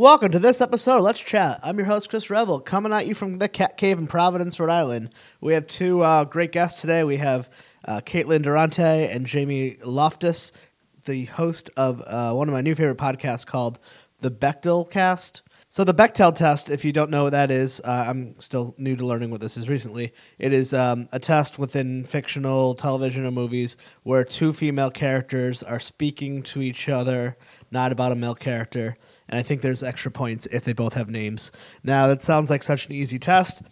Welcome to this episode. Let's chat. I'm your host Chris Revel, coming at you from the Cat Cave in Providence, Rhode Island. We have two uh, great guests today. We have uh, Caitlin Durante and Jamie Loftus, the host of uh, one of my new favorite podcasts called the Bechdel Cast. So the Bechdel test, if you don't know what that is, uh, I'm still new to learning what this is recently. It is um, a test within fictional television or movies where two female characters are speaking to each other, not about a male character. And I think there's extra points if they both have names. Now that sounds like such an easy test.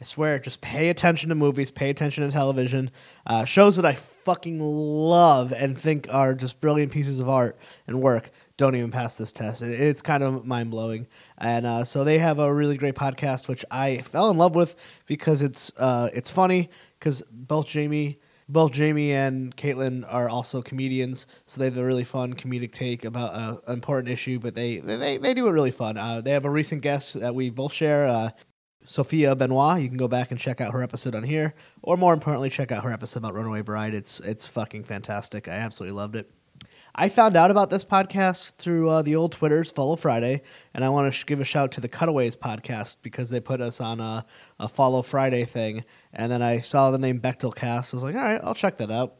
I swear, just pay attention to movies, pay attention to television. Uh, shows that I fucking love and think are just brilliant pieces of art and work don't even pass this test. It's kind of mind blowing. And uh, so they have a really great podcast, which I fell in love with because it's uh, it's funny because both Jamie. Both Jamie and Caitlin are also comedians, so they have a really fun comedic take about an important issue. But they they, they do it really fun. Uh, they have a recent guest that we both share, uh, Sophia Benoit. You can go back and check out her episode on here, or more importantly, check out her episode about Runaway Bride. It's it's fucking fantastic. I absolutely loved it. I found out about this podcast through uh, the old Twitters, Follow Friday, and I want to sh- give a shout to the Cutaways podcast because they put us on a, a Follow Friday thing, and then I saw the name Bechdel Cast. I was like, all right, I'll check that out,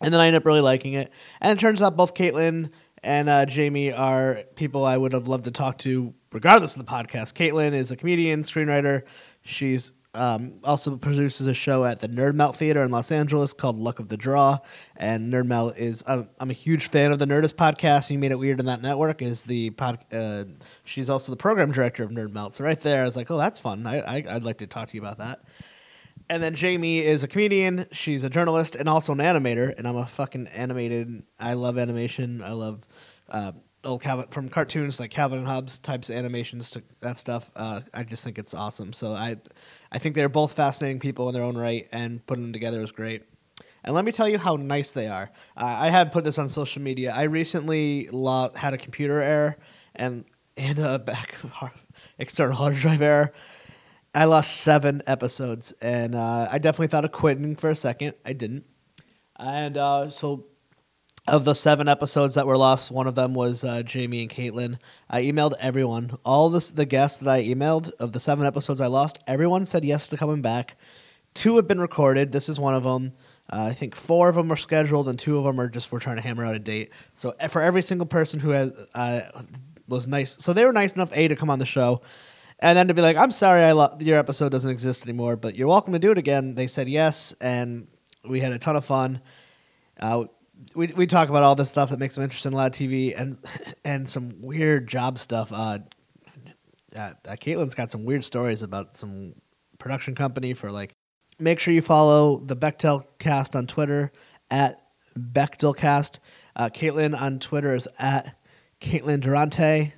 and then I ended up really liking it. And it turns out both Caitlin and uh, Jamie are people I would have loved to talk to regardless of the podcast. Caitlin is a comedian, screenwriter. She's um, also produces a show at the Nerd Melt Theater in Los Angeles called Luck of the Draw. And Nerd Melt is I'm, I'm a huge fan of the Nerdist podcast. You made it weird in that network is the pod. Uh, she's also the program director of Nerd Melt. So right there, I was like, oh, that's fun. I, I I'd like to talk to you about that. And then Jamie is a comedian. She's a journalist and also an animator. And I'm a fucking animated. I love animation. I love uh, old Calvin from cartoons like Calvin and Hobbes types of animations to that stuff. Uh, I just think it's awesome. So I, I think they're both fascinating people in their own right, and putting them together is great. And let me tell you how nice they are. Uh, I have put this on social media. I recently lo- had a computer error and and a back external hard drive error. I lost seven episodes, and uh, I definitely thought of quitting for a second. I didn't, and uh, so of the seven episodes that were lost, one of them was uh, Jamie and Caitlin. I emailed everyone, all this, the guests that I emailed of the seven episodes I lost. Everyone said yes to coming back. Two have been recorded. This is one of them. Uh, I think four of them are scheduled, and two of them are just we're trying to hammer out a date. So eh, for every single person who has uh, was nice, so they were nice enough a to come on the show, and then to be like, I'm sorry, I lo- your episode doesn't exist anymore, but you're welcome to do it again. They said yes, and we had a ton of fun. Uh, we we talk about all this stuff that makes them interested in live TV and and some weird job stuff. Uh, uh, uh, Caitlin's got some weird stories about some production company for like. Make sure you follow the Bechdel Cast on Twitter at Bechdelcast. Uh, Caitlin on Twitter is at Caitlin Durante.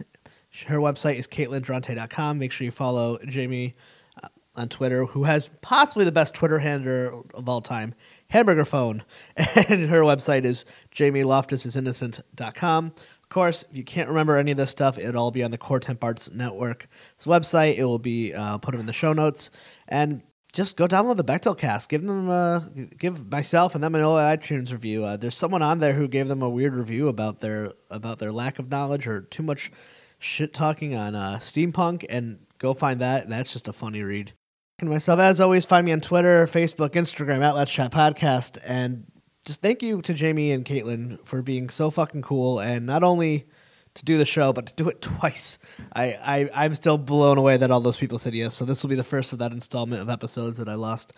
Her website is CaitlinDurante.com. Make sure you follow Jamie uh, on Twitter, who has possibly the best Twitter handler of all time, Hamburger Phone. And her website is JamieLoftusIsInnocent.com. Of course, if you can't remember any of this stuff, it'll all be on the Core Temp Arts Network's website. It will be uh, put in the show notes. And just go download the Bechdel cast. Give them, uh, give myself and them an old iTunes review. Uh, there's someone on there who gave them a weird review about their about their lack of knowledge or too much shit talking on uh, steampunk. And go find that. That's just a funny read. And myself, as always, find me on Twitter, Facebook, Instagram at Let's Chat Podcast, and just thank you to Jamie and Caitlin for being so fucking cool and not only to do the show but to do it twice. I, I I'm still blown away that all those people said yes. So this will be the first of that installment of episodes that I lost.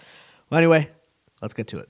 Well, anyway, let's get to it.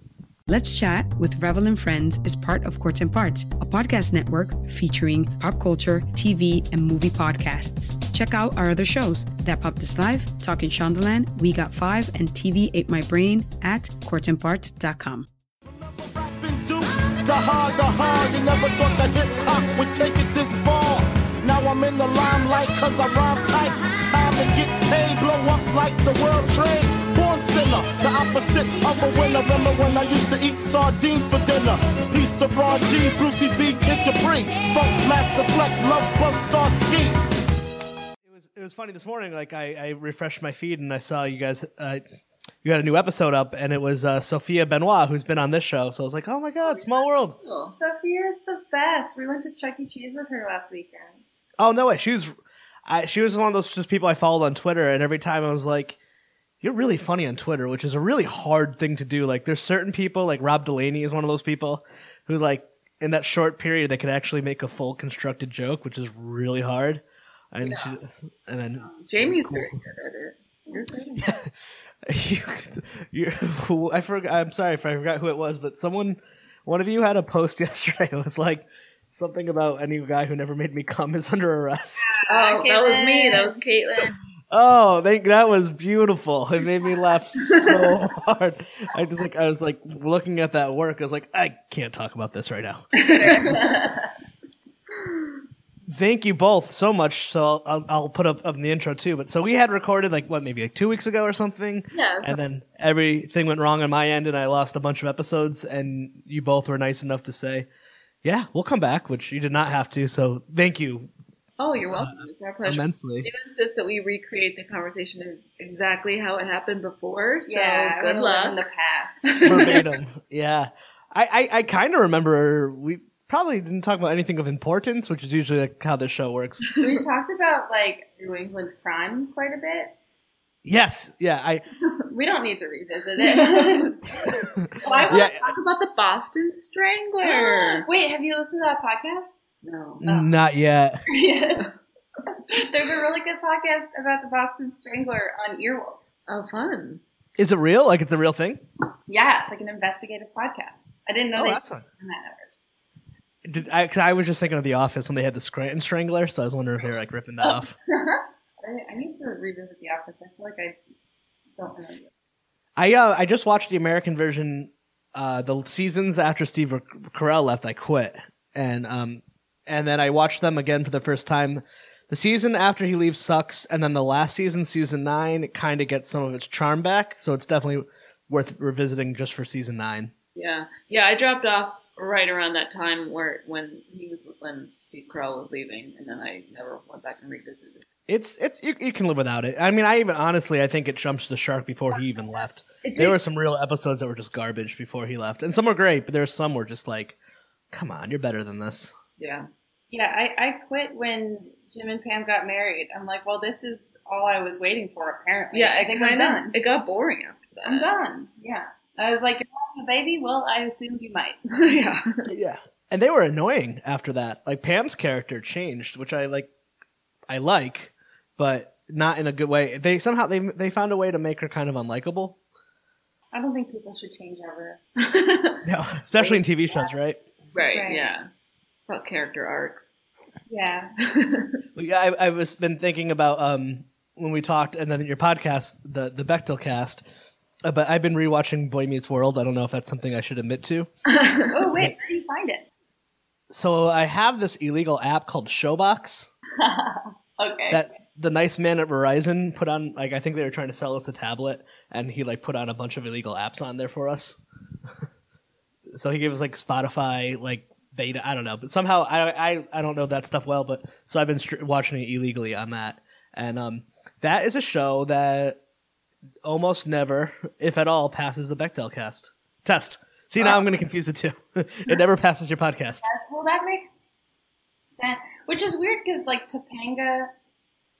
Let's Chat with Revel and Friends is part of Courts and Parts, a podcast network featuring pop culture, TV, and movie podcasts. Check out our other shows That Popped Is Live, Talking Shondaland, We Got Five, and TV Ate My Brain at courtsandparts.com. The hard, the hard, you never thought that hip hop would take it this far. Now I'm in the limelight cause I rhyme tight. Time to get paid, blow up like the world trade. Born sinner, the opposite of a winner. Remember when I used to eat sardines for dinner? Peace to Ron G, Brucey B, Kid Capri. Funk Master Flex, Love Bug Star Ski. It was it was funny this morning. Like I, I refreshed my feed and I saw you guys. Uh, you had a new episode up, and it was uh, Sophia Benoit, who's been on this show. So I was like, "Oh my god, small world!" Sophia's the best. We went to Chuck E. Cheese with her last weekend. Oh no way, she was. I, she was one of those just people I followed on Twitter, and every time I was like, "You're really funny on Twitter," which is a really hard thing to do. Like, there's certain people, like Rob Delaney is one of those people who, like, in that short period, they could actually make a full constructed joke, which is really hard. And she, and then Jamie's cool. very good at it. You're good. you, you, I forgot. I'm sorry if I forgot who it was, but someone, one of you had a post yesterday. It was like something about any guy who never made me come is under arrest. Oh, that was me. That was Caitlin. Oh, thank that was beautiful. It made me laugh so hard. I just like I was like looking at that work. I was like, I can't talk about this right now. Thank you both so much. So I'll, I'll, put up, up in the intro too. But so we had recorded like what maybe like two weeks ago or something. Yeah. And then everything went wrong on my end, and I lost a bunch of episodes. And you both were nice enough to say, "Yeah, we'll come back," which you did not have to. So thank you Oh, you're uh, welcome. It's our pleasure. immensely. It insists that we recreate the conversation exactly how it happened before. So Yeah, good luck. in the past. verbatim. yeah, I I, I kind of remember we probably didn't talk about anything of importance, which is usually like how this show works. we talked about like New England crime quite a bit. Yes, yeah, I We don't need to revisit it. Oh, I want Yeah. to talk about the Boston Strangler. Wait, have you listened to that podcast? No. not yet. yes. There's a really good podcast about the Boston Strangler on Earwolf. Oh, fun. Is it real? Like it's a real thing? Yeah, it's like an investigative podcast. I didn't know Oh, that's fun. that network. Did I? Cause I was just thinking of The Office when they had the Scranton Strangler, so I was wondering if they were like ripping that off. I, I need to revisit The Office. I feel like I don't remember. I uh, I just watched the American version. Uh, the seasons after Steve Carell left, I quit, and um, and then I watched them again for the first time. The season after he leaves sucks, and then the last season, season nine, it kind of gets some of its charm back. So it's definitely worth revisiting just for season nine. Yeah, yeah. I dropped off right around that time where when he was when Steve Carell was leaving, and then I never went back and revisited. It's it's you, you can live without it. I mean, I even honestly, I think it jumps the shark before he even left. There were some real episodes that were just garbage before he left, and some were great, but there's some were just like, come on, you're better than this. Yeah, Yeah, I, I quit when Jim and Pam got married. I'm like, well, this is all I was waiting for, apparently. yeah. I It think I'm done. it got boring after that. I'm done. Yeah. I was like, you're having a baby? Well, I assumed you might. yeah. Yeah. And they were annoying after that. Like Pam's character changed, which I like I like, but not in a good way. They somehow they they found a way to make her kind of unlikable. I don't think people should change ever. No, especially in TV shows, right? Right, Right. Yeah. About character arcs. Yeah. Well, Yeah, I, I was been thinking about um when we talked, and then your podcast, the the Bechdel cast. Uh, but I've been rewatching Boy Meets World. I don't know if that's something I should admit to. oh, wait, where do you find it? So I have this illegal app called Showbox Okay. that the nice man at Verizon put on. Like I think they were trying to sell us a tablet, and he like put on a bunch of illegal apps on there for us. so he gave us like Spotify, like beta. I don't know, but somehow I I, I don't know that stuff well. But so I've been str- watching it illegally on that, and um, that is a show that almost never, if at all, passes the Bechdel cast test. See now I'm going to confuse the two. it never passes your podcast. well, that makes sense. Which is weird because, like, Topanga,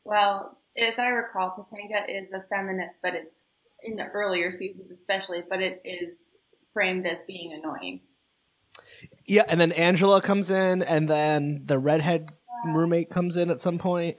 well, as I recall, Topanga is a feminist, but it's in the earlier seasons, especially, but it is framed as being annoying. Yeah, and then Angela comes in, and then the redhead roommate comes in at some point.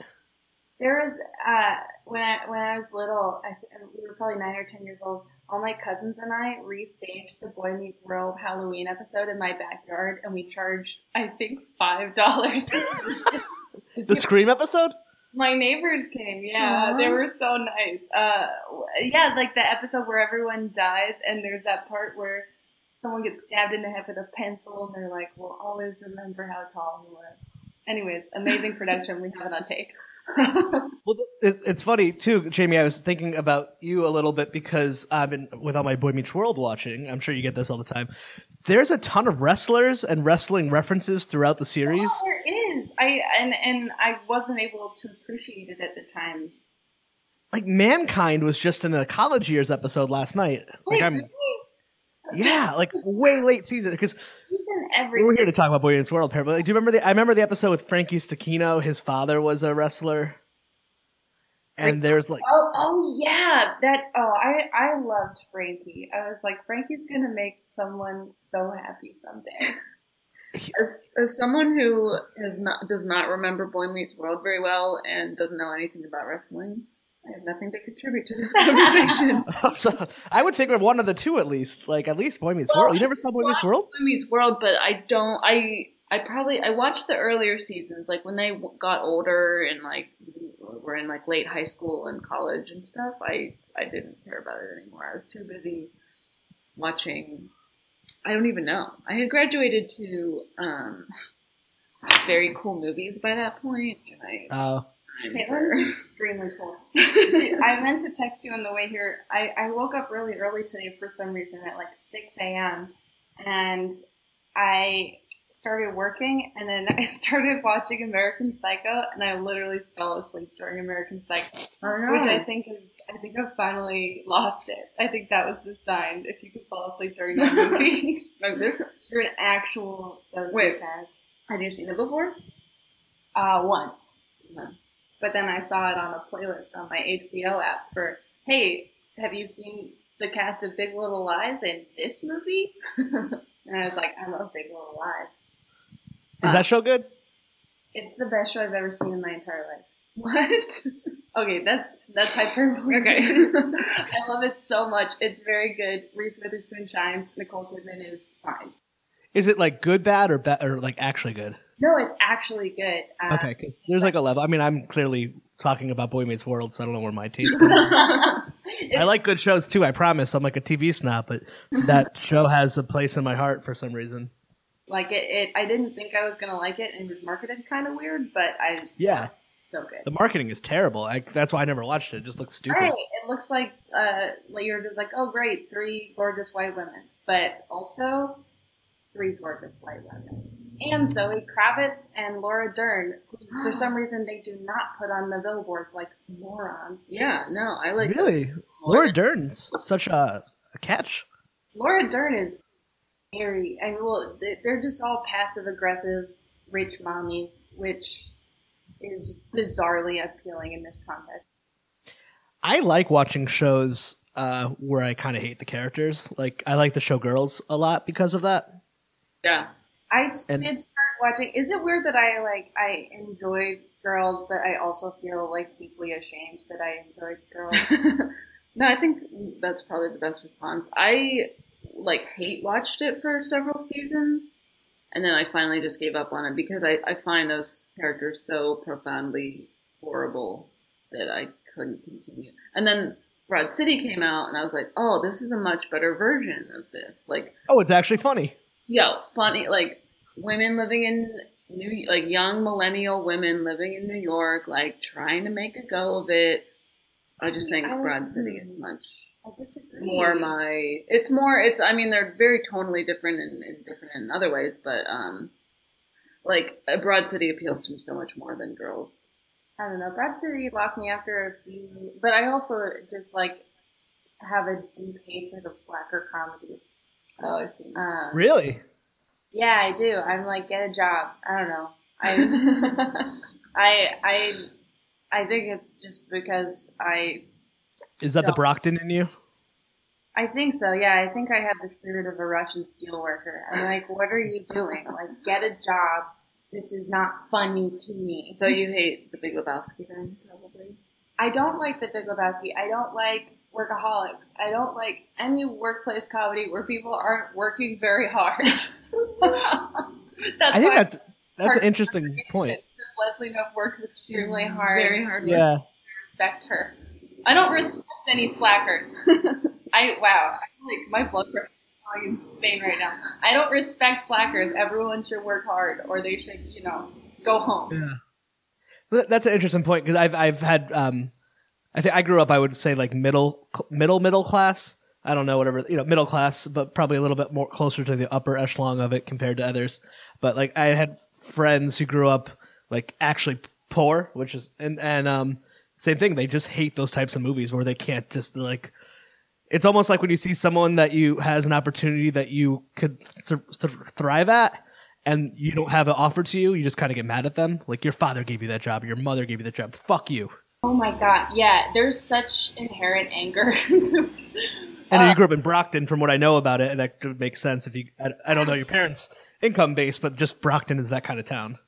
There was uh, when I when I was little, I, th- we were probably nine or ten years old. All my cousins and I restaged the Boy Meets World Halloween episode in my backyard, and we charged I think five dollars. The Scream episode. my neighbors came, yeah, Aw. they were so nice. Uh, yeah, like the episode where everyone dies, and there's that part where someone gets stabbed in the head with a pencil, and they're like, "We'll always remember how tall he was." Anyways, amazing production. We have it on tape. Well, it's it's funny too, Jamie. I was thinking about you a little bit because I've been with all my Boy Meets World watching. I'm sure you get this all the time. There's a ton of wrestlers and wrestling references throughout the series. Oh, there is. I and and I wasn't able to appreciate it at the time. Like Mankind was just in a college years episode last night. Like Wait, I'm, really? Yeah, like way late season because were here to talk about Boy Meets World. But like, do you remember the? I remember the episode with Frankie Stechino. His father was a wrestler. and there's like Oh, oh yeah, that. Oh, I I loved Frankie. I was like, Frankie's gonna make someone so happy someday. As, as someone who has not does not remember Boy Meets World very well and doesn't know anything about wrestling, I have nothing to contribute to this conversation. so I would think of one of the two at least. Like at least Boy Meets Well, World. You never saw Boy Meets World? Boy Meets World, but I don't. I I probably I watched the earlier seasons, like when they got older and like were in like late high school and college and stuff. I I didn't care about it anymore. I was too busy watching. I don't even know. I had graduated to um, very cool movies by that point. And I, Oh, Caitlin's extremely cool. Dude, I meant to text you on the way here. I, I woke up really early today for some reason at like 6 a.m. and I started working and then I started watching American Psycho and I literally fell asleep during American Psycho, which I think is, I think I've finally lost it. I think that was the sign. If you could fall asleep during that movie, you're an actual sociopath. Wait. Have you seen it before? Uh, once. No. But then I saw it on a playlist on my HBO app for, hey, have you seen the cast of Big Little Lies in this movie? and I was like, I love Big Little Lies. is that show good? It's the best show I've ever seen in my entire life. What? Okay, that's that's hyperbole. Okay. I love it so much. It's very good. Reese Witherspoon shines. Nicole Kidman is fine. Is it like good, bad, or bad, or like actually good? No, it's actually good. Uh, Okay, 'cause there's like a level. I mean, I'm clearly talking about Boy Meets World, so I don't know where my taste comes. I like good shows too. I promise. I'm like a TV snob, but that show has a place in my heart for some reason. Like it, it, I didn't think I was gonna like it, and it was marketed kind of weird, but I Yeah, so good. the marketing is terrible. I, that's why I never watched it. It just looks stupid. Right. It looks like uh, like you're just like, oh, great, three gorgeous white women, but also three gorgeous white women, and Zoe Kravitz and Laura Dern. For some reason, they do not put on the billboards like morons. Yeah, no, I like Really, Laura Dern's such a, a catch. Laura Dern is scary. I mean, well, they- they're just all passive aggressive rich mommies, which is bizarrely appealing in this context. I like watching shows uh, where I kind of hate the characters. Like I like the show Girls a lot because of that. Yeah. I And- did start watching. Is it weird that I like I enjoy girls, but I also feel like deeply ashamed that I enjoyed girls? no, I think that's probably the best response. I like hate watched it for several seasons, and then I finally just gave up on it because I, I find those characters so profoundly horrible that I couldn't continue. And then Broad City came out, and I was like, oh, this is a much better version of this. Like, Oh, it's actually funny. Yo, funny, like women living in New, like young millennial women living in New York, like trying to make a go of it. I just think I- Broad City is much I disagree. more my. It's more. It's. I mean, they're very tonally different and, and different in other ways, but um, like uh, Broad City appeals to me so much more than Girls. I don't know. Broad City lost me after a few, but I also just like have a deep hatred of slacker comedies. Oh, I see. Um, Really? Yeah, I do. I'm like, get a job. I don't know. I, I, I, I think it's just because I, Is that the Brockton in you? I think so. Yeah, I think I have the spirit of a Russian steelworker. I'm like, what are you doing? Like, get a job. This is not funny to me. so you hate The Big Lebowski then, probably? I don't like The Big Lebowski. I don't like Workaholics. I don't like any workplace comedy where people aren't working very hard. that's I think that's that's an interesting point. because Leslie Knope works extremely hard. Very hard. work. Yeah. respect her. I don't respect any slackers. I wow, I feel like my blood pressure is going insane right now. I don't respect slackers. Everyone should work hard, or they should, you know, go home. Yeah. That's an interesting point because I've I've had um, I think I grew up I would say like middle middle middle class. I don't know whatever you know middle class, but probably a little bit more closer to the upper echelon of it compared to others. But like I had friends who grew up like actually poor, which is and and um same thing. They just hate those types of movies where they can't just like. It's almost like when you see someone that you has an opportunity that you could th- th- thrive at, and you don't have it offered to you, you just kind of get mad at them. Like your father gave you that job, your mother gave you that job. Fuck you. Oh my god, yeah. There's such inherent anger. And Uh, you grew up in Brockton, from what I know about it, and that could make sense if you. I, I don't know your parents' income base, but just Brockton is that kind of town.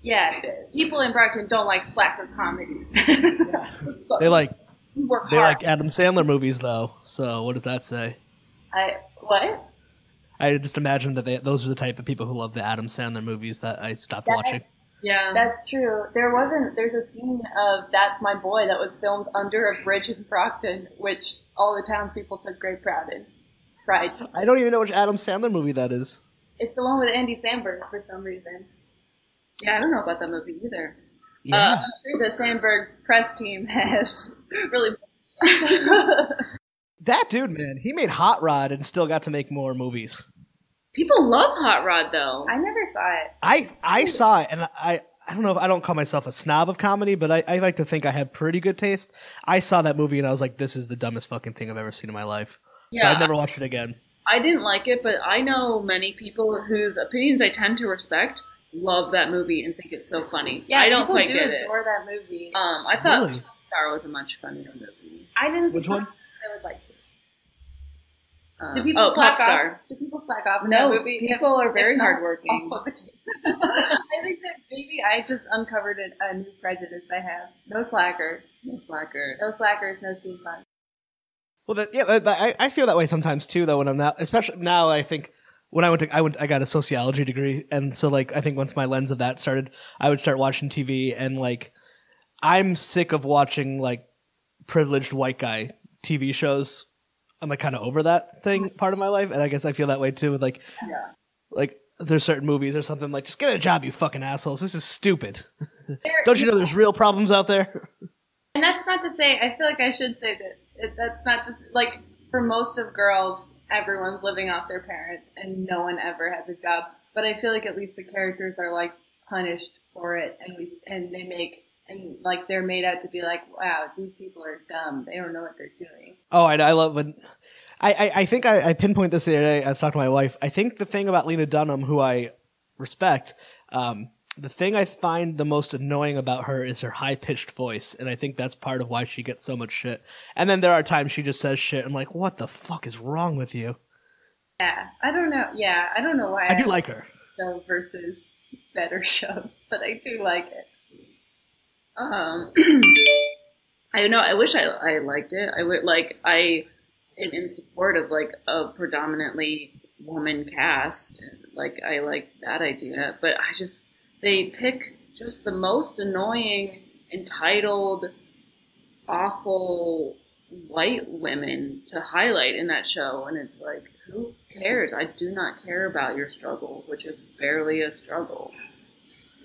yeah, people in Brockton don't like slacker comedies. They like they like Adam Sandler movies though. So what does that say? I what? I just imagine that they, those are the type of people who love the Adam Sandler movies that I stopped That- watching. Yeah. That's true. There wasn't. There's a scene of "That's My Boy" that was filmed under a bridge in Brockton, which all the townspeople took great pride in. Pride. I don't even know which Adam Sandler movie that is. It's the one with Andy Samberg for some reason. yeah, I don't know about that movie either. Yeah, Uh, the Samberg press team has really. that dude, man, he made Hot Rod and still got to make more movies. People love Hot Rod though. I never saw it. I I saw it, and I I don't know if I don't call myself a snob of comedy, but I, I like to think I have pretty good taste. I saw that movie and I was like, this is the dumbest fucking thing I've ever seen in my life. Yeah, I'd never watched it again. I didn't like it, but I know many people whose opinions I tend to respect love that movie and think it's so funny. Yeah, I don't people quite do get it. adore that movie. Um, I thought Really? Star was a much funnier movie. I didn't see Which one? I would like to. Um, Do people oh, slack Popstar. off? Do people slack off in No, that movie? people If- are very not, hardworking. I'll flip it to you. I think that maybe I just uncovered a, a new prejudice I have. No slackers. No slackers. No slackers, no steam fun. Well, that, yeah, but I, I feel that way sometimes too, though. When I'm not, especially now, I think when I went to, I went, I got a sociology degree, and so like I think once my lens of that started, I would start watching TV, and like I'm sick of watching like privileged white guy TV shows. I'm like kind of over that thing part of my life, and I guess I feel that way too with like, Yeah. like there's certain movies or something like just get a job, you fucking assholes. This is stupid. Don't you know there's real problems out there? And that's not to say, I feel like I should say that it, that's not to like for most of girls, everyone's living off their parents and no one ever has a job. But I feel like at least the characters are like punished for it and we and they make and like they're made out to be like, wow, these people are dumb. They don't know what they're doing. Oh, I, I love when. I, I, I think I, I pinpoint this the other day. I was talking to my wife. I think the thing about Lena Dunham, who I respect, um, the thing I find the most annoying about her is her high pitched voice, and I think that's part of why she gets so much shit. And then there are times she just says shit. I'm like, what the fuck is wrong with you? Yeah, I don't know. Yeah, I don't know why I do like her. show versus better shows, but I do like it. Um, I know. I wish I, I liked it. I would like. I am in support of like a predominantly woman cast. Like I like that idea, but I just they pick just the most annoying, entitled, awful white women to highlight in that show, and it's like, who cares? I do not care about your struggle, which is barely a struggle.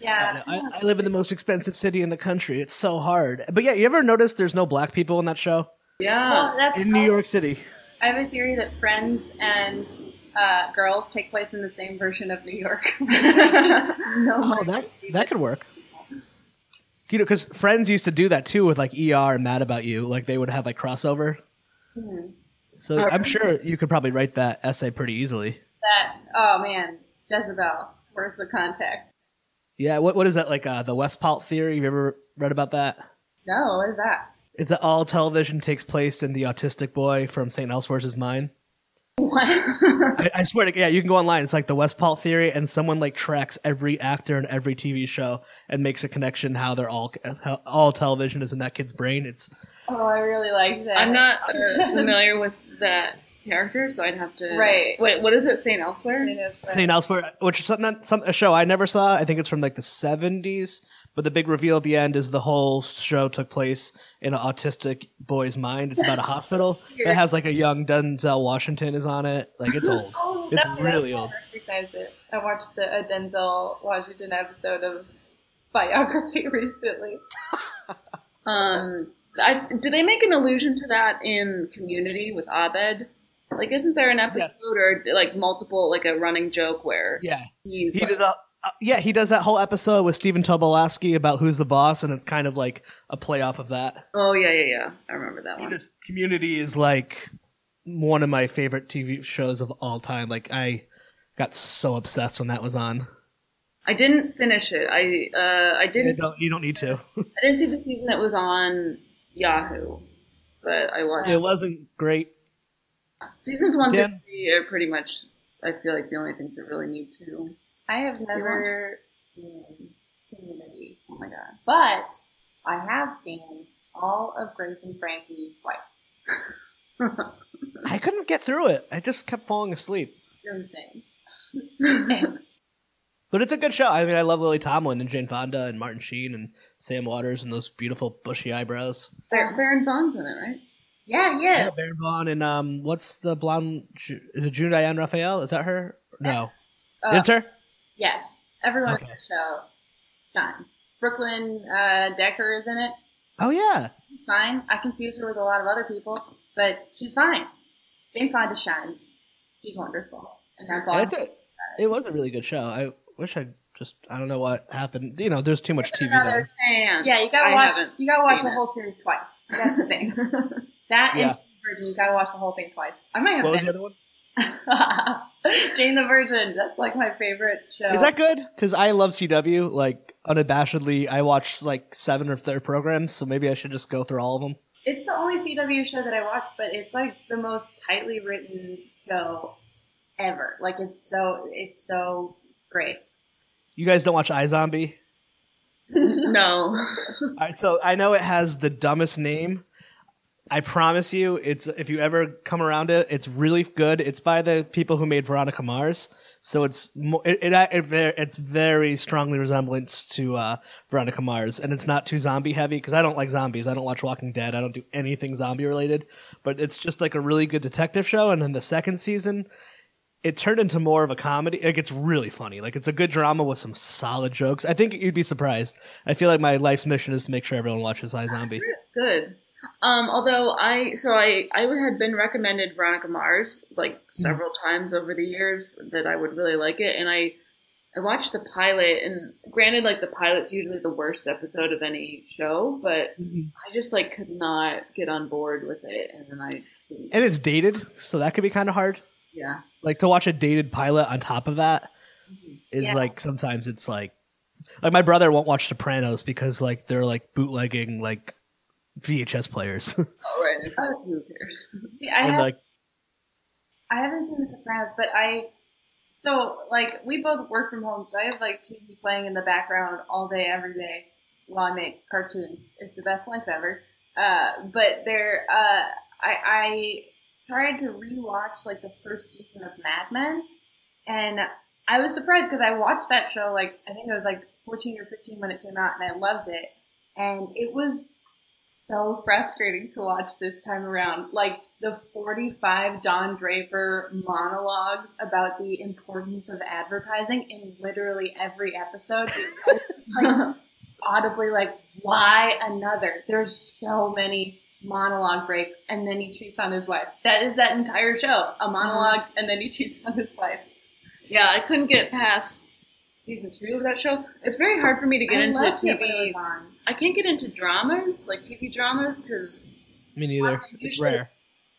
Yeah, I, I live in the most expensive city in the country. It's so hard. But yeah, you ever notice there's no black people in that show Yeah. well, that's in New York City? I have a theory that Friends and uh, Girls take place in the same version of New York. No Oh, that that could work. You know, because Friends used to do that too with like ER and Mad About You. Like they would have like crossover. So I'm sure you could probably write that essay pretty easily. that. Oh man, Jezebel. Where's the contact? Yeah. What what is that like? Uh, the Westphall theory. Have you ever read about that? No, what is that? It's that all television takes place in the autistic boy from St. Elsewhere's mind. What? I, I swear to yeah, you can go online. It's like the Westphall theory, and someone like tracks every actor in every TV show and makes a connection how they're all how all television is in that kid's brain. It's oh, I really like that. I'm not uh, familiar with that character, so I'd have to. Right. Wait, what is it? St. Elsewhere? St. Elsewhere, which is not some a show I never saw. I think it's from like the seventies. But the big reveal at the end is the whole show took place in an autistic boy's mind. It's about a hospital. It has like a young Denzel Washington is on it. Like it's old. Oh, It's really old. I recognize it. I watched the a Denzel Washington episode of biography recently. Um, I, do they make an allusion to that in Community with Abed? Like, isn't there an episode Yes. or like multiple, like a running joke where Yeah, he's he like, does. A, uh, yeah, he does that whole episode with Stephen Tobolowsky about who's the boss, and it's kind of like a play off of that. oh yeah, yeah, yeah, I remember that one. Community is like one of my favorite TV shows of all time. Like I got so obsessed when that was on. I didn't finish it. I uh, I didn't don't, you don't need to. I didn't see the season that was on Yahoo, but I watched it wasn't great. Seasons one Dan? through three are pretty much. I feel like the only things that really need to. I have never seen Community. Oh my god! But I have seen all of Grace and Frankie twice. I couldn't get through it. I just kept falling asleep. You're But it's a good show. I mean, I love Lily Tomlin and Jane Fonda and Martin Sheen and Sam Waterston and those beautiful bushy eyebrows. Bar- Baron Vaughn's in it, right? Yeah, yeah. Baron Vaughn and um, what's the blonde? Ju- June Diane Raphael? Is that her? No, Uh, it's her. Yes, everyone Okay. in the show. Fine. Brooklyn uh, Decker is in it. Oh yeah, She's fine. I confuse her with a lot of other people, but she's fine. Jane Fonda shines. She's wonderful, and that's all. it's a. It was a really good show. I wish I just. I don't know what happened. You know, there's too much TV. Another Though. yeah, you gotta I watch. You gotta watch the it. whole series twice. That's the thing. that Yeah. and Virgin, you gotta watch the whole thing twice. I might have. What was the other one? Jane the Virgin. That's like my favorite show. Is that good? Because I love CW. Like unabashedly, I watch like seven of their programs, so maybe I should just go through all of them. It's the only CW show that I watch, but it's like the most tightly written show ever. Like it's so it's so great. You guys don't watch iZombie? No. All right, so I know it has the dumbest name. I promise you, it's if you ever come around it, it's really good. It's by the people who made Veronica Mars, so it's it, it, it it's very strongly resemblance to uh, Veronica Mars, and it's not too zombie heavy because I don't like zombies. I don't watch Walking Dead. I don't do anything zombie related, but it's just like a really good detective show. And then the second season, it turned into more of a comedy. Like it's really funny. Like it's a good drama with some solid jokes. I think you'd be surprised. I feel like my life's mission is to make sure everyone watches iZombie. It's good. Um, although I, so I, I had been recommended Veronica Mars like hmm. several times over the years that I would really like it, and I, I watched the pilot, and granted, like the pilot's usually the worst episode of any show, but mm-hmm. I just like could not get on board with it, and then I, And it's dated, so that could be kind of hard. yeah, Like to watch a dated pilot on top of that mm-hmm. is Yeah. like sometimes it's like like my brother won't watch Sopranos because like they're like bootlegging like VHS players. all right, who cares? See, I and have like I haven't seen The Sopranos, but I so like we both work from home, so I have like TV playing in the background all day, every day while I make cartoons. It's the best life ever. Uh, but there, uh, I, I tried to rewatch like the first season of Mad Men, and I was surprised because I watched that show like I think it was like 14 or 15 when it came out, and I loved it, and it was so frustrating to watch this time around. Like the 45 Don Draper monologues about the importance of advertising in literally every episode. Like audibly like, why another? There's so many monologue breaks and then he cheats on his wife. That is that entire show. A monologue mm-hmm. and then he cheats on his wife. Yeah, I couldn't get past season two of that show. It's very hard for me to get I into loved it when it TV. was on. I can't get into dramas, like TV dramas, because me neither. Well, It's rare.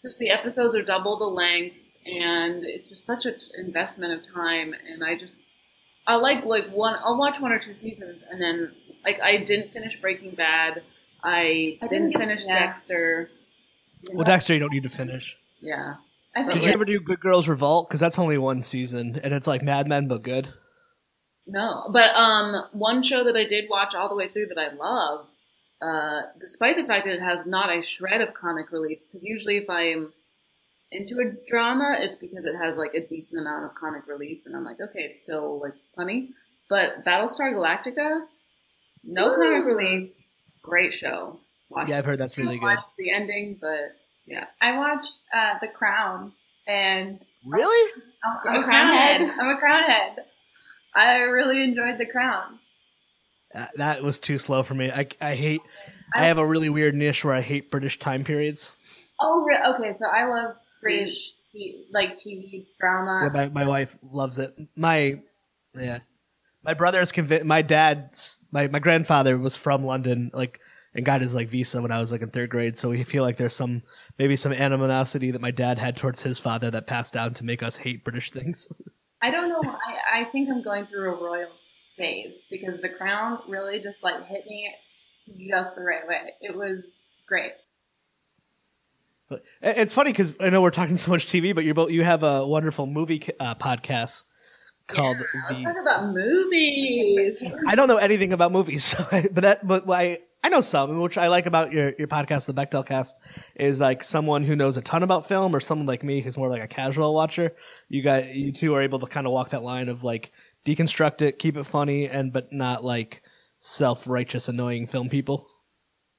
just the episodes are double the length, and it's just such an investment of time. And I just, I like like one. I'll watch one or two seasons, and then like I didn't finish Breaking Bad. I, I didn't, didn't finish yeah. Dexter. You Well, know? Dexter, you don't need to finish. yeah. I Did think you ever do Good Girls Revolt? Because that's only one season, and it's like Mad Men but good. No, but um, one show that I did watch all the way through that I love, uh, despite the fact that it has not a shred of comic relief, because usually if I'm into a drama, it's because it has like a decent amount of comic relief, and I'm like, okay, it's still like funny. But Battlestar Galactica, no comic relief, great show. Watch Yeah, I've heard that's really good. The ending, but yeah, I watched uh, The Crown and Really? I'm, I'm I'm a a crown crownhead. head. I'm a crown head. I really enjoyed The Crown. Uh, that was too slow for me. I, I hate. I have a really weird niche where I hate British time periods. Oh, okay. So I love British like TV drama. Yeah, my, my wife loves it. My yeah, my brother is convinced. My dad's my my grandfather was from London, like and got his like visa when I was like in third grade. So we feel like there's some maybe some animosity that my dad had towards his father that passed down to make us hate British things. I don't know. I, I think I'm going through a royals phase because The Crown really just like hit me just the right way. It was great. But it's funny because I know we're talking so much TV, but you both you have a wonderful movie uh, podcast called Let's the. talk about movies. I don't know anything about movies, so I, but that but I I know some, which I like about your your podcast, the Bechdel Cast, is like someone who knows a ton about film, or someone like me who's more like a casual watcher. You guys, you two are able to kind of walk that line of like deconstruct it, keep it funny, and but not like self righteous, annoying film people.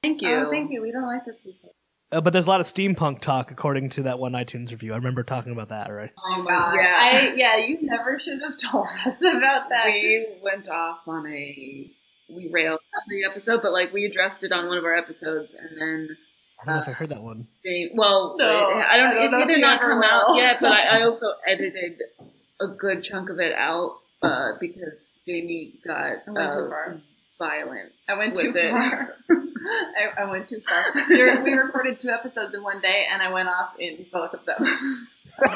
Thank you. Oh, thank you. We don't like this people. Uh, but there's a lot of steampunk talk, according to that one iTunes review. I remember talking about that already. Oh my god. Yeah. I yeah, you never should have told us about that. We went off on a we railed on the episode, but like we addressed it on one of our episodes, and then I don't know if I heard that one. they well, No, it- I don't. I don't it's know either not come out will. yet, but I, I also edited a good chunk of it out uh, because Jamie got I went too uh, far. violent. I went too it. far. I, I went too far. There, we recorded two episodes in one day, and I went off in both of them.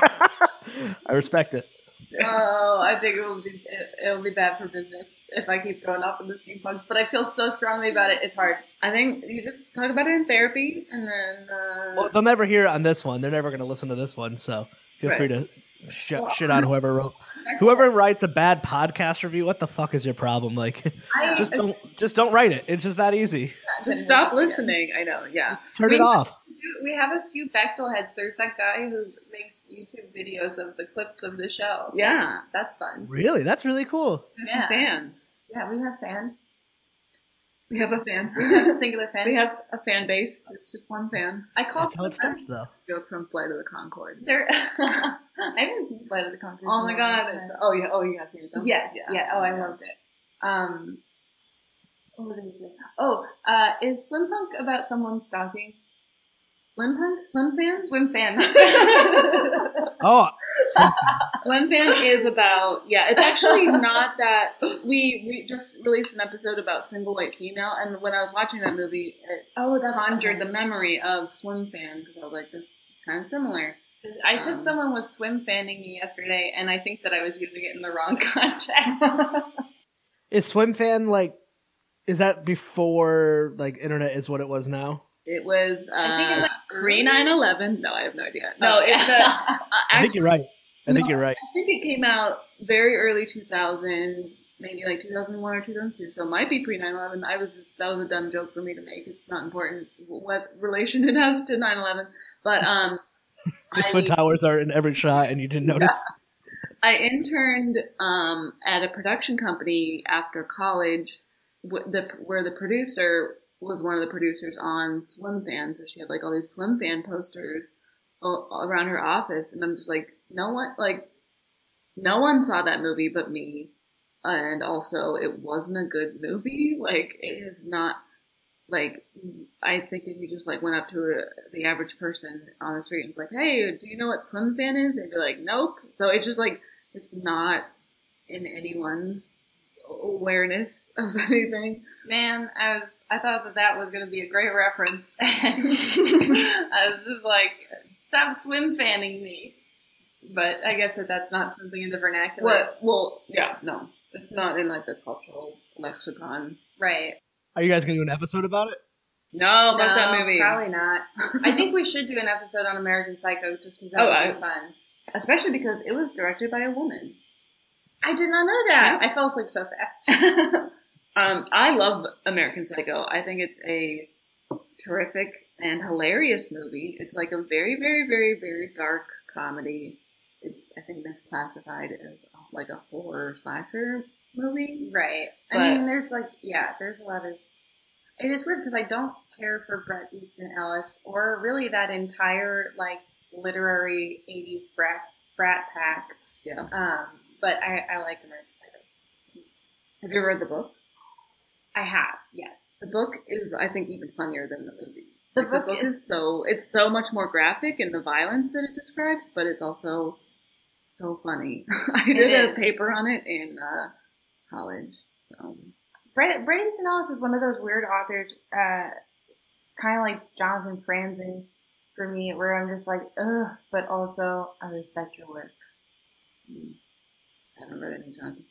I respect it. oh, I think it will be it, it'll be bad for business if I keep going off in the steampunk. But I feel so strongly about it. It's hard. I think you just talk about it in therapy, and then uh, Well, they'll never hear it on this one. They're never going to listen to this one. So feel Right. free to sh- shit on whoever wrote. Whoever writes a bad podcast review, what the fuck is your problem? Like, I just don't, just don't write it. It's just that easy. just stop listening. I know. Yeah. Turn We- it off. We have a few Bechdel heads. There's that guy who makes YouTube videos of the clips of the show. Yeah. That's fun. Really, that's really cool. We have Yeah. some fans. Yeah, we have fans. We have a fan. We have a singular fan. We have a fan base. It's just one fan. I call That's how it starts, though. Joke from Flight of the Conchords. There, I haven't seen Flight of the Conchords. Oh my god! long It's, time. oh yeah. Oh, you have seen it. though? Yes, yeah. Oh, I loved it. Um, what was I gonna say? Oh, uh, is swim punk about someone stalking? Swim fan. Swim fan. Swim fan. Oh, Swim fan is about yeah. It's actually not that. We we just released an episode about single white female, and when I was watching that movie, it oh, that's conjured the memory of swim fan because I was like, this is kind of similar. I said Um, someone was swim fanning me yesterday, and I think that I was using it in the wrong context. is Swim Fan like? Is that before like internet is what it was now? It was uh, I think it's like pre 9-11. No, I have no idea. Oh, No, it's yeah. uh, uh, I think you're right. I think No. you're right. I think it came out very early 2000s, maybe like 2001 or 2002. So it might be pre 9/11. I was that was a dumb joke for me to make. It's not important what relation it has to 9/11. But um, The Twin Towers are in every shot, and you didn't notice. I interned um, at a production company after college, wh- the, where the producer was one of the producers on Swim Fan. So she had like all these Swim Fan posters around her office, and I'm just like, no one, like, no one saw that movie but me. And also, it wasn't a good movie. Like, it is not. Like, I think if you just like went up to a, the average person on the street and was like, "Hey, do you know what Swim Fan is?" They'd be like, "Nope." So it's just like it's not in anyone's awareness of anything. Man, I was I thought that that was going to be a great reference, and I was just like, "Stop swim fanning me." But I guess that that's not something in the vernacular, What? Well, yeah, no, it's not in like the cultural lexicon. right? Are you guys going to do an episode about it? No, fuck No, that movie. Probably not. I think we should do an episode on American Psycho just because that Oh, would I- be fun. Especially because it was directed by a woman. I did not know that. I fell asleep so fast. Um, I love American Psycho. I think it's a terrific and hilarious movie. It's like a very, very, very, very dark comedy. It's I think that's classified as like a horror slasher movie. right. But- I mean, there's like, yeah, there's a lot of. It is weird because I don't care for Bret Easton Ellis or really that entire like literary '80s brat brat pack. Yeah. Um, but I, I like American Psycho. Have you ever read the book? I have, yes. The book is, I think, even funnier than the movie. The Like, book the book is- is so it's so much more graphic in the violence that it describes, but it's also so funny. I did a paper on it in uh, college. So. Easton Ellis is one of those weird authors, uh, kind of like Jonathan Franzen for me, where I'm just like, ugh, but also I respect your work. I haven't read any Jonathan.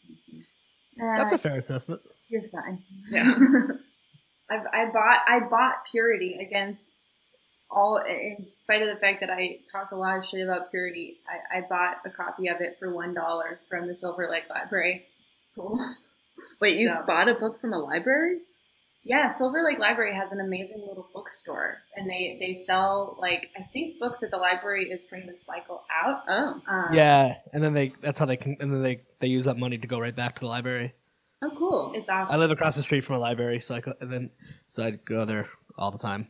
Franzen. That's a fair assessment. You're fine. Yeah. I, I bought I bought Purity against all, in spite of the fact that I talked a lot of shit about Purity. I, I bought a copy of it for one dollar from the Silver Lake Library. Cool. Wait, you So- bought a book from a library? Yeah, Silver Lake Library has an amazing little bookstore, and they they sell like I think books that the library is trying to cycle out. Oh, Um, Yeah, and then they that's how they can and then they they use that money to go right back to the library. oh, cool. it's awesome. I live across the street from a library, so I go, and then so I go there all the time.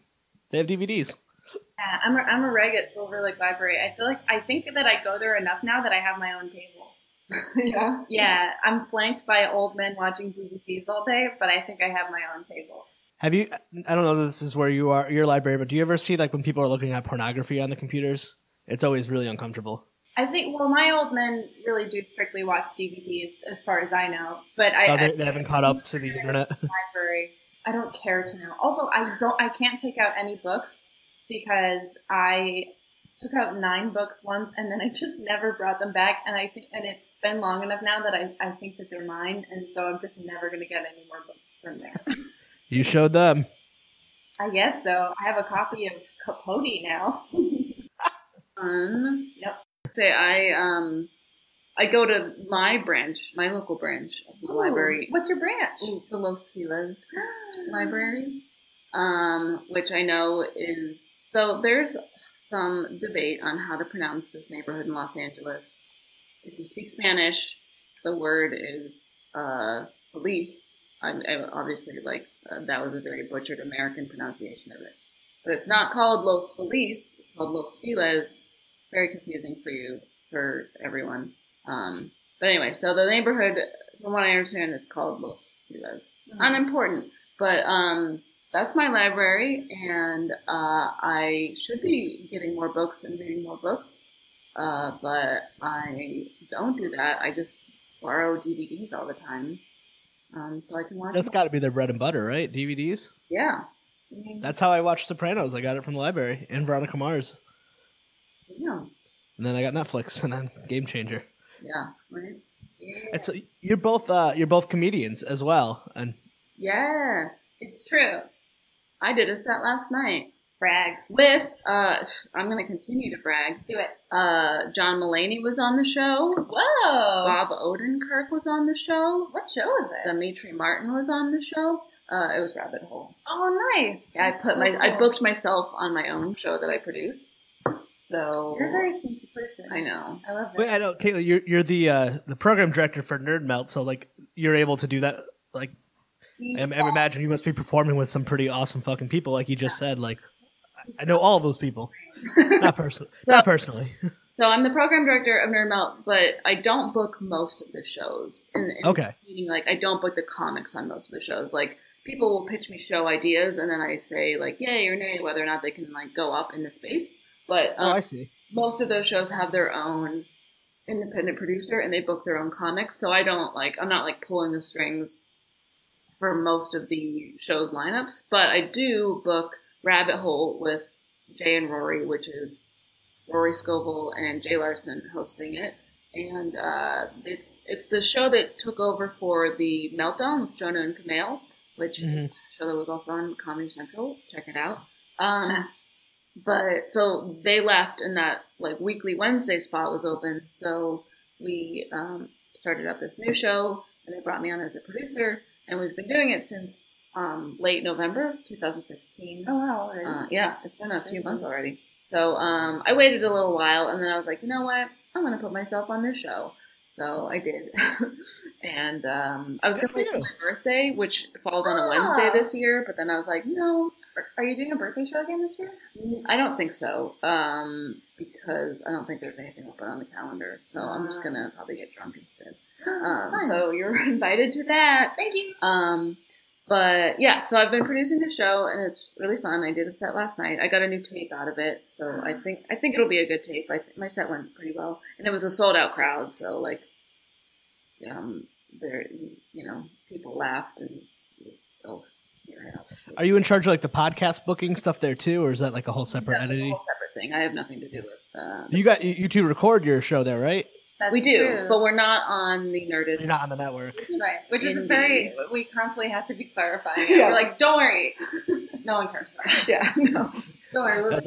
They have DVDs. Yeah, I'm a, I'm a reg at Silver Lake Library. I feel like I think that I go there enough now that I have my own table. yeah. Yeah, I'm flanked by old men watching DVDs all day, but I think I have my own table. Have you? I don't know. If this is where you are, your library, but do you ever see like when people are looking at pornography on the computers? It's always really uncomfortable. I think well, my old men really do strictly watch DVDs, as far as I know. But I, Oh, they, I they haven't caught up to the internet. library. I don't care to know. Also, I don't. I can't take out any books because I took out nine books once, and then I just never brought them back. And I think, and it's been long enough now that I, I think that they're mine, and so I'm just never going to get any more books from there. you showed them. I guess so. I have a copy of Capote now. Fun. Yep. Say I um, I go to my branch, my local branch of the library. What's your branch? Ooh, the Los Feliz library, um, which I know is so. There's some debate on how to pronounce this neighborhood in Los Angeles. If you speak Spanish, the word is uh, police. I, I obviously like uh, that was a very butchered American pronunciation of it, but it's not called Los Feliz. It's called Los Feliz. Very confusing for you, for everyone. Um, but anyway, so the neighborhood, from what I understand, is called Los Feliz unimportant. But um, that's my library, and uh, I should be getting more books and reading more books. Uh, but I don't do that. I just borrow DVDs all the time, um, so I can watch. That's got to be their bread and butter, right? DVDs. yeah. I mean, That's how I watched Sopranos. I got it from the library and Veronica Mars, yeah, and then I got Netflix, and then Game Changer. yeah, right. Yeah. It's you're both uh, you're both comedians as well, and Yes, It's true. I did a set last night Brag. with. Uh, I'm going to continue to brag. Do it. Uh, John Mulaney was on the show. Whoa. Bob Odenkirk was on the show. What show is it? Demetri Martin was on the show. Uh, it was Rabbit Hole. Oh, nice. Yeah, I put so my I booked myself on my own show that I produce. So You're a very sneaky person. I know. I love Wait, that. I know, Caitlin, you're you're the uh, the program director for Nerd Melt, so like you're able to do that. Like, I, I imagine you must be performing with some pretty awesome fucking people, like you just said. Like, I- know all of those people, not personally, not personally. So I'm the program director of Nerd Melt, but I don't book most of the shows. In, in Okay. Meaning, like, I don't book the comics on most of the shows. Like, people will pitch me show ideas, and then I say like, yay or nay, whether or not they can like go up in the space. But Oh, um, I see. most of those shows have their own independent producer and they book their own comics. So I don't like I'm not like pulling the strings for most of the show's lineups, but I do book Rabbit Hole with Jay and Rory, which is Rory Scovel and Jay Larson hosting it. And uh, it's it's the show that took over for the Meltdown with Jonah and Kumail, which Mhm. is a show that was also on Comedy Central. Check it out. Um, but so they left, and that like weekly Wednesday spot was open. So we um, started up this new show, and they brought me on as a producer, and we've been doing it since um, late November 2016. Oh, wow. Uh, yeah, it's been a few months already. So um, I waited a little while, and then I was like, you know what? I'm going to put myself on this show. So I did, and um, I was Good going to for wait you. my birthday, which falls on a Ah. Wednesday this year. But then I was like, no, Are- you doing a birthday show again this year? I don't think so, um, because I don't think there's anything open on the calendar. So I'm just gonna probably get drunk instead. Um, Fun. so you're invited to that. Thank you. Um, but yeah, so I've been producing the show, and it's really fun. I did a set last night. I got a new tape out of it, so I think I think it'll be a good tape. I th- my set went pretty well, and it was a sold out crowd. So like, um, there, you know, people laughed and. Oh, here I am. Are you in charge of like the podcast booking stuff there too, or is that like a whole separate That's a entity? whole separate thing. I have nothing to do with. Uh, You got you, you two record your show there, right? That's we do, true. but we're not on the Nerdist. You're not on the network. right, which is very. We constantly have to be clarifying. Yeah. We're like, don't worry, no one cares about us. Yeah, no. Don't worry. We're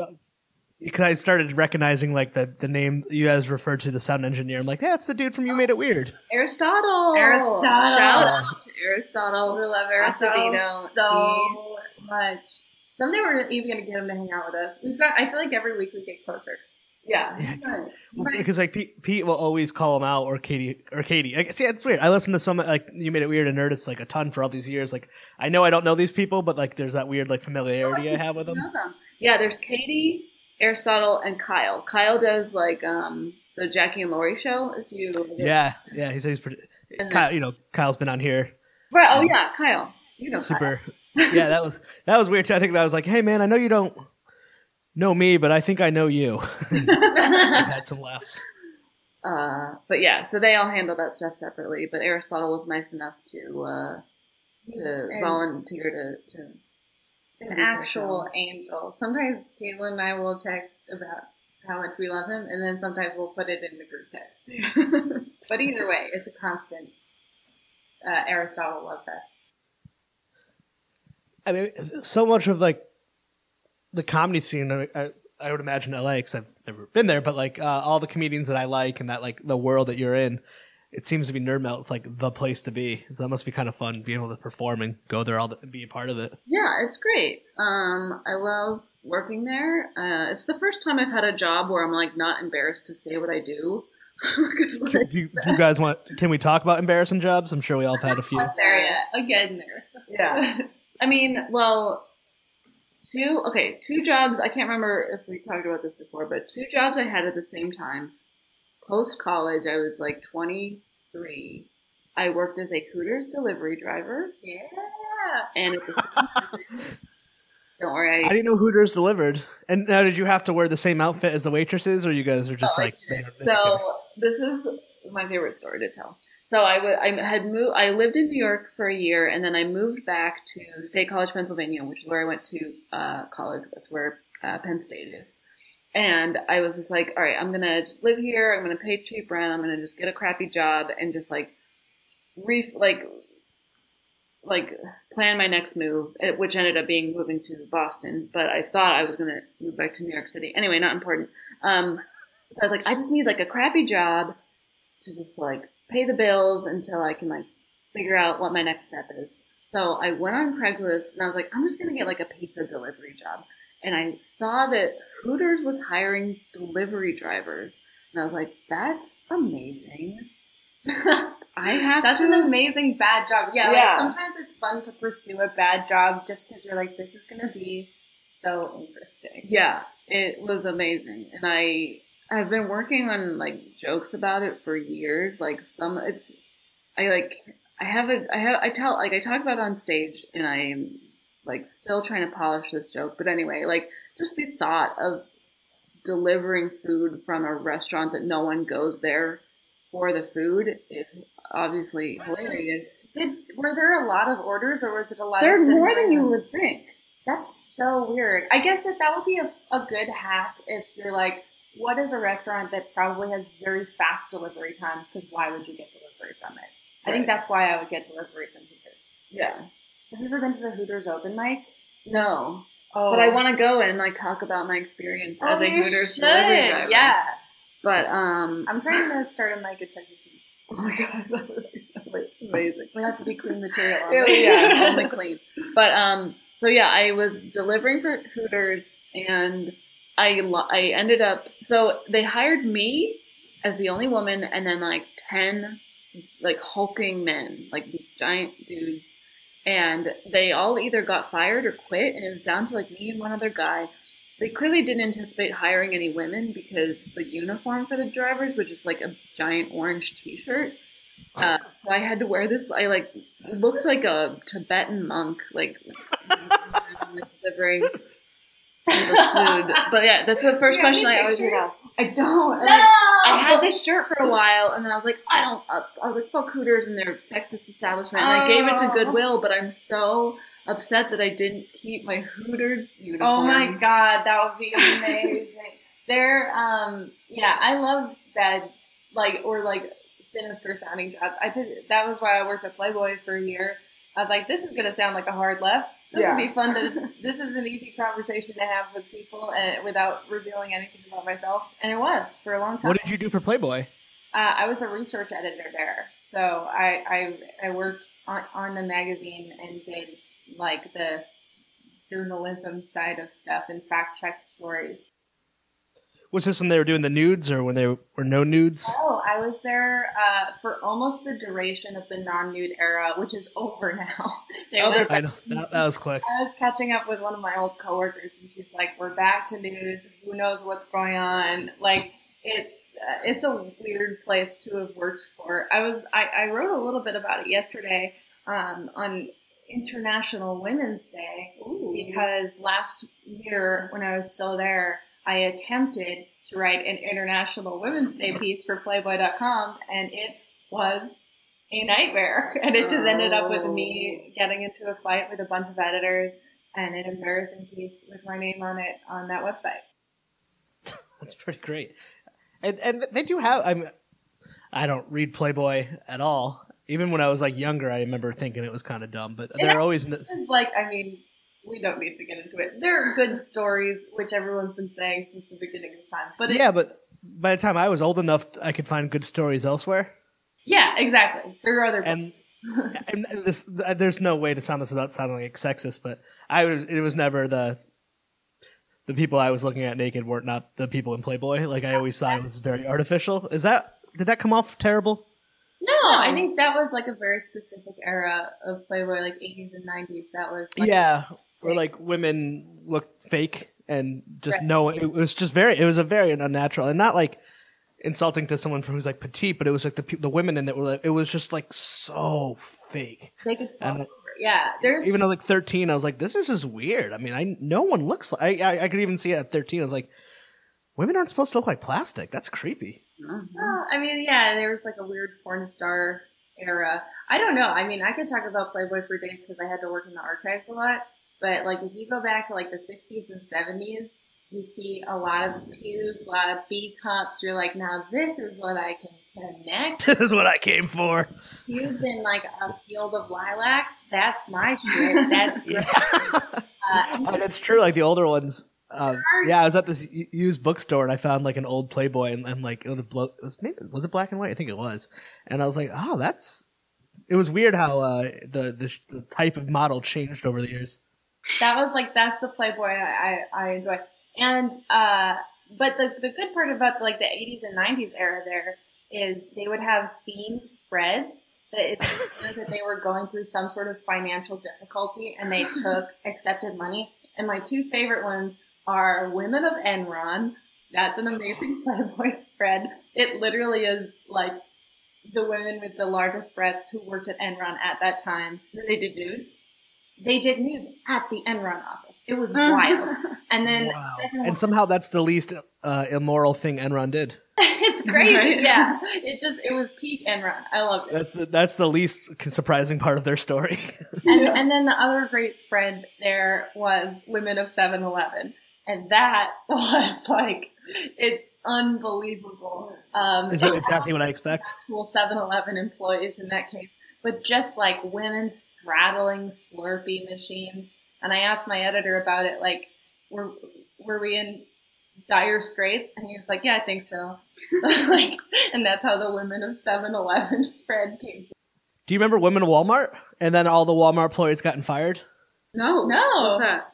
because I started recognizing like the, the name you guys referred to the sound engineer. I'm like, that's the dude from You Made It Weird. Aristotle. Aristotle. Shout out to Aristotle. We love Aristotle Acevedo. so much. Someday we're even gonna get him to hang out with us. We've got. I feel like every week we get closer. Yeah. Because like Pete, Pete will always call him out or Katie or Katie. I guess yeah, it's weird. I listened to some like You Made It Weird and Nerdist like a ton for all these years. Like I know I don't know these people, but like there's that weird like familiarity I have with them. Them. Yeah, there's Katie, Aristotle, and Kyle. Kyle does like um the Jackie and Laurie show. If you Yeah, yeah. He said he's pretty. Kyle, you know, Kyle's been on here. right. Oh yeah, Kyle. You know Kyle. Super. yeah, that was that was weird too. I think that was like, hey man, I know you don't know me, but I think I know you. I had some laughs. Uh, but yeah, so they all handle that stuff separately. But Aristotle was nice enough to uh, to And- volunteer to to An actual angel. Sometimes Caitlin and I will text about how much we love him, and then sometimes we'll put it in the group text. but either way, it's a constant uh, Aristotle love fest. I mean, so much of like the comedy scene. I, I, I would imagine LA because I've never been there, but like uh, all the comedians that I like and that like the world that you're in, it seems to be Nerd Melt. It's like the place to be. So that must be kind of fun being able to perform and go there all the, and be a part of it. Yeah, it's great. Um, I love working there. Uh, it's the first time I've had a job where I'm like not embarrassed to say what I do. 'Cause, like, Do you, do you guys want? Can we talk about embarrassing jobs? I'm sure we all have had a few. Not there yet. Again, there. yeah. I mean, well, two okay, two jobs. I can't remember if we talked about this before, but two jobs I had at the same time. Post college, I was like 23. I worked as a Hooters delivery driver, Yeah. and at the same time, don't worry, I I, didn't know Hooters delivered. And now, did you have to wear the same outfit as the waitresses, or you guys are just Oh, like? So this is my favorite story to tell. So I wa- I had moved. I lived in New York for a year, and then I moved back to State College, Pennsylvania, which is where I went to uh, college. That's where uh, Penn State is. And I was just like, all right, I'm gonna just live here. I'm gonna pay cheap rent. I'm gonna just get a crappy job and just like, re like, like plan my next move, eh, which ended up being moving to Boston. But I thought I was gonna move back to New York City. Anyway, not important. Um, so I was like, I just need like a crappy job to just like pay the bills until I can like figure out what my next step is. So I went on Craigslist and I was like, I'm just gonna get like a pizza delivery job. And I saw that Hooters was hiring delivery drivers. And I was like, that's amazing. I have That's to an amazing bad job. Yeah, Yeah. Like sometimes it's fun to pursue a bad job just because you're like, this is going to be so interesting. Yeah, it was amazing, and I I've been working on like jokes about it for years. Like some, it's I like I have a I have I tell like I talk about it on stage, and I'm like still trying to polish this joke. But anyway, like just the thought of delivering food from a restaurant that no one goes there for the food is obviously hilarious. Did were there a lot of orders or was it a lot? There's more than you would think. That's so weird. I guess that that would be a, a good hack if you're like, what is a restaurant that probably has very fast delivery times? Because why would you get delivery from it? I think that's why I would get delivery from Hooters. Yeah. Have you ever been to the Hooters open mic? No. Oh, But I want to go and like talk about my experience as Oh, a Hooters should. delivery driver. Yeah, But um, I'm trying to start a mic at Chuck. Oh my god, that so amazing. We have to be clean material. Yeah, only. yeah, only clean. But um, so yeah, I was delivering for Hooters, and I I ended up so they hired me as the only woman, and then like ten like hulking men, like these giant dudes, and they all either got fired or quit, and it was down to like me and one other guy. They clearly didn't anticipate hiring any women because the uniform for the drivers was just like a giant orange T-shirt. Uh, so I had to wear this. I like looked like a Tibetan monk, like delivering food. But yeah, that's the first Do you have question I always get pictures? asked. I don't. No! I, had this shirt for a while, and then I was like, I don't. I was like, fuck Hooters and their sexist establishment. And I gave it to Oh. Goodwill, but I'm so upset that I didn't keep my Hooters uniform. Oh my god, that would be amazing. They're um yeah, I love that like or like sinister sounding jobs. I did that was why I worked at Playboy for a year. I was like, this is gonna sound like a hard left. This Yeah. would be fun to. This is an easy conversation to have with people and without revealing anything about myself. And it was for a long time. What did you do for Playboy? Uh, I was a research editor there, so I I, I worked on, on the magazine and did like the journalism side of stuff and fact checked stories. Was this when they were doing the nudes or when they were no nudes? Oh, I was there uh, for almost the duration of the non-nude era, which is over now. They Oh, were- I know that, that was quick. I was catching up with one of my old coworkers, and she's like, "We're back to nudes. Who knows what's going on?" Like, it's uh, it's a weird place to have worked for. I was I, I wrote a little bit about it yesterday um, on International Women's Day because last year when I was still there, I attempted to write an International Women's Day piece for Playboy.com, and it was a nightmare. And it just ended up with me oh. getting into a fight with a bunch of editors and an embarrassing piece with my name on it on that website. That's pretty great. And and they do have. I'm. I don't read Playboy at all. Even when I was like younger, I remember thinking it was kind of dumb. But they're always. It's like, I mean, we don't need to get into it. There are good stories, which everyone's been saying since the beginning of time. But it, Yeah, but by the time I was old enough, I could find good stories elsewhere. yeah, exactly. There are other And, and and this, there's no way to sound this without sounding like sexist, but I was. It was never the. The people I was looking at naked weren't not the people in Playboy. Like I always thought it was very artificial. Is that did that come off terrible? No, I think that was like a very specific era of Playboy, like 80s and 90s. That was like, yeah, where like women looked fake and just Right. no, it was just very, it was a very unnatural and not like insulting to someone who's like petite, but it was like the pe- the women in it were like, it was just like so fake. fall And- Yeah, there's Even though like thirteen, I was like, this is just weird. I mean, I no one looks like I I, I could even see it at thirteen. I was like, women aren't supposed to look like plastic. That's creepy. Uh-huh. Well, I mean, yeah, there was like a weird porn star era. I don't know. I mean, I could talk about Playboy for days because I had to work in the archives a lot. But like, if you go back to like the 60s and 70s, you see a lot of pubes, a lot of B cups. You're like, now this is what I can connect. this is what I came for. Pubes in like a field of lilacs. That's my shit. That's great. Uh, And it's true. Like the older ones. Uh, yeah, I was at this used bookstore and I found like an old Playboy and, and like it was, blo- it was maybe was it black and white? I think it was. And I was like, oh, that's. It was weird how uh, the, the sh- the type of model changed over the years. That was like that's the Playboy I, I, I enjoy. And uh, but the the good part about like the 80s and 90s era there is they would have themed spreads that it's that they were going through some sort of financial difficulty and they took accepted money. And my two favorite ones are Women of Enron. That's an amazing Playboy spread. It literally is like the women with the largest breasts who worked at Enron at that time. They did nude. They did nude at the Enron office. It was wild. And then Wow. And one- somehow that's the least uh, immoral thing Enron did. it's crazy. Right. Yeah, it just it was peak Enron. I loved it. That's the, that's the least surprising part of their story. And, and then the other great spread there was Women of 7-Eleven. And that was like, it's unbelievable. Um, Is that exactly what I expect? actual 7-Eleven employees in that case, but just like women straddling Slurpee machines. And I asked my editor about it, like, were were we in dire straits? And he was like, Yeah, I think so. like, and that's how the women of 7-Eleven spread came. Do you remember Women of Walmart? And then all the Walmart employees gotten fired? No, No. What's that?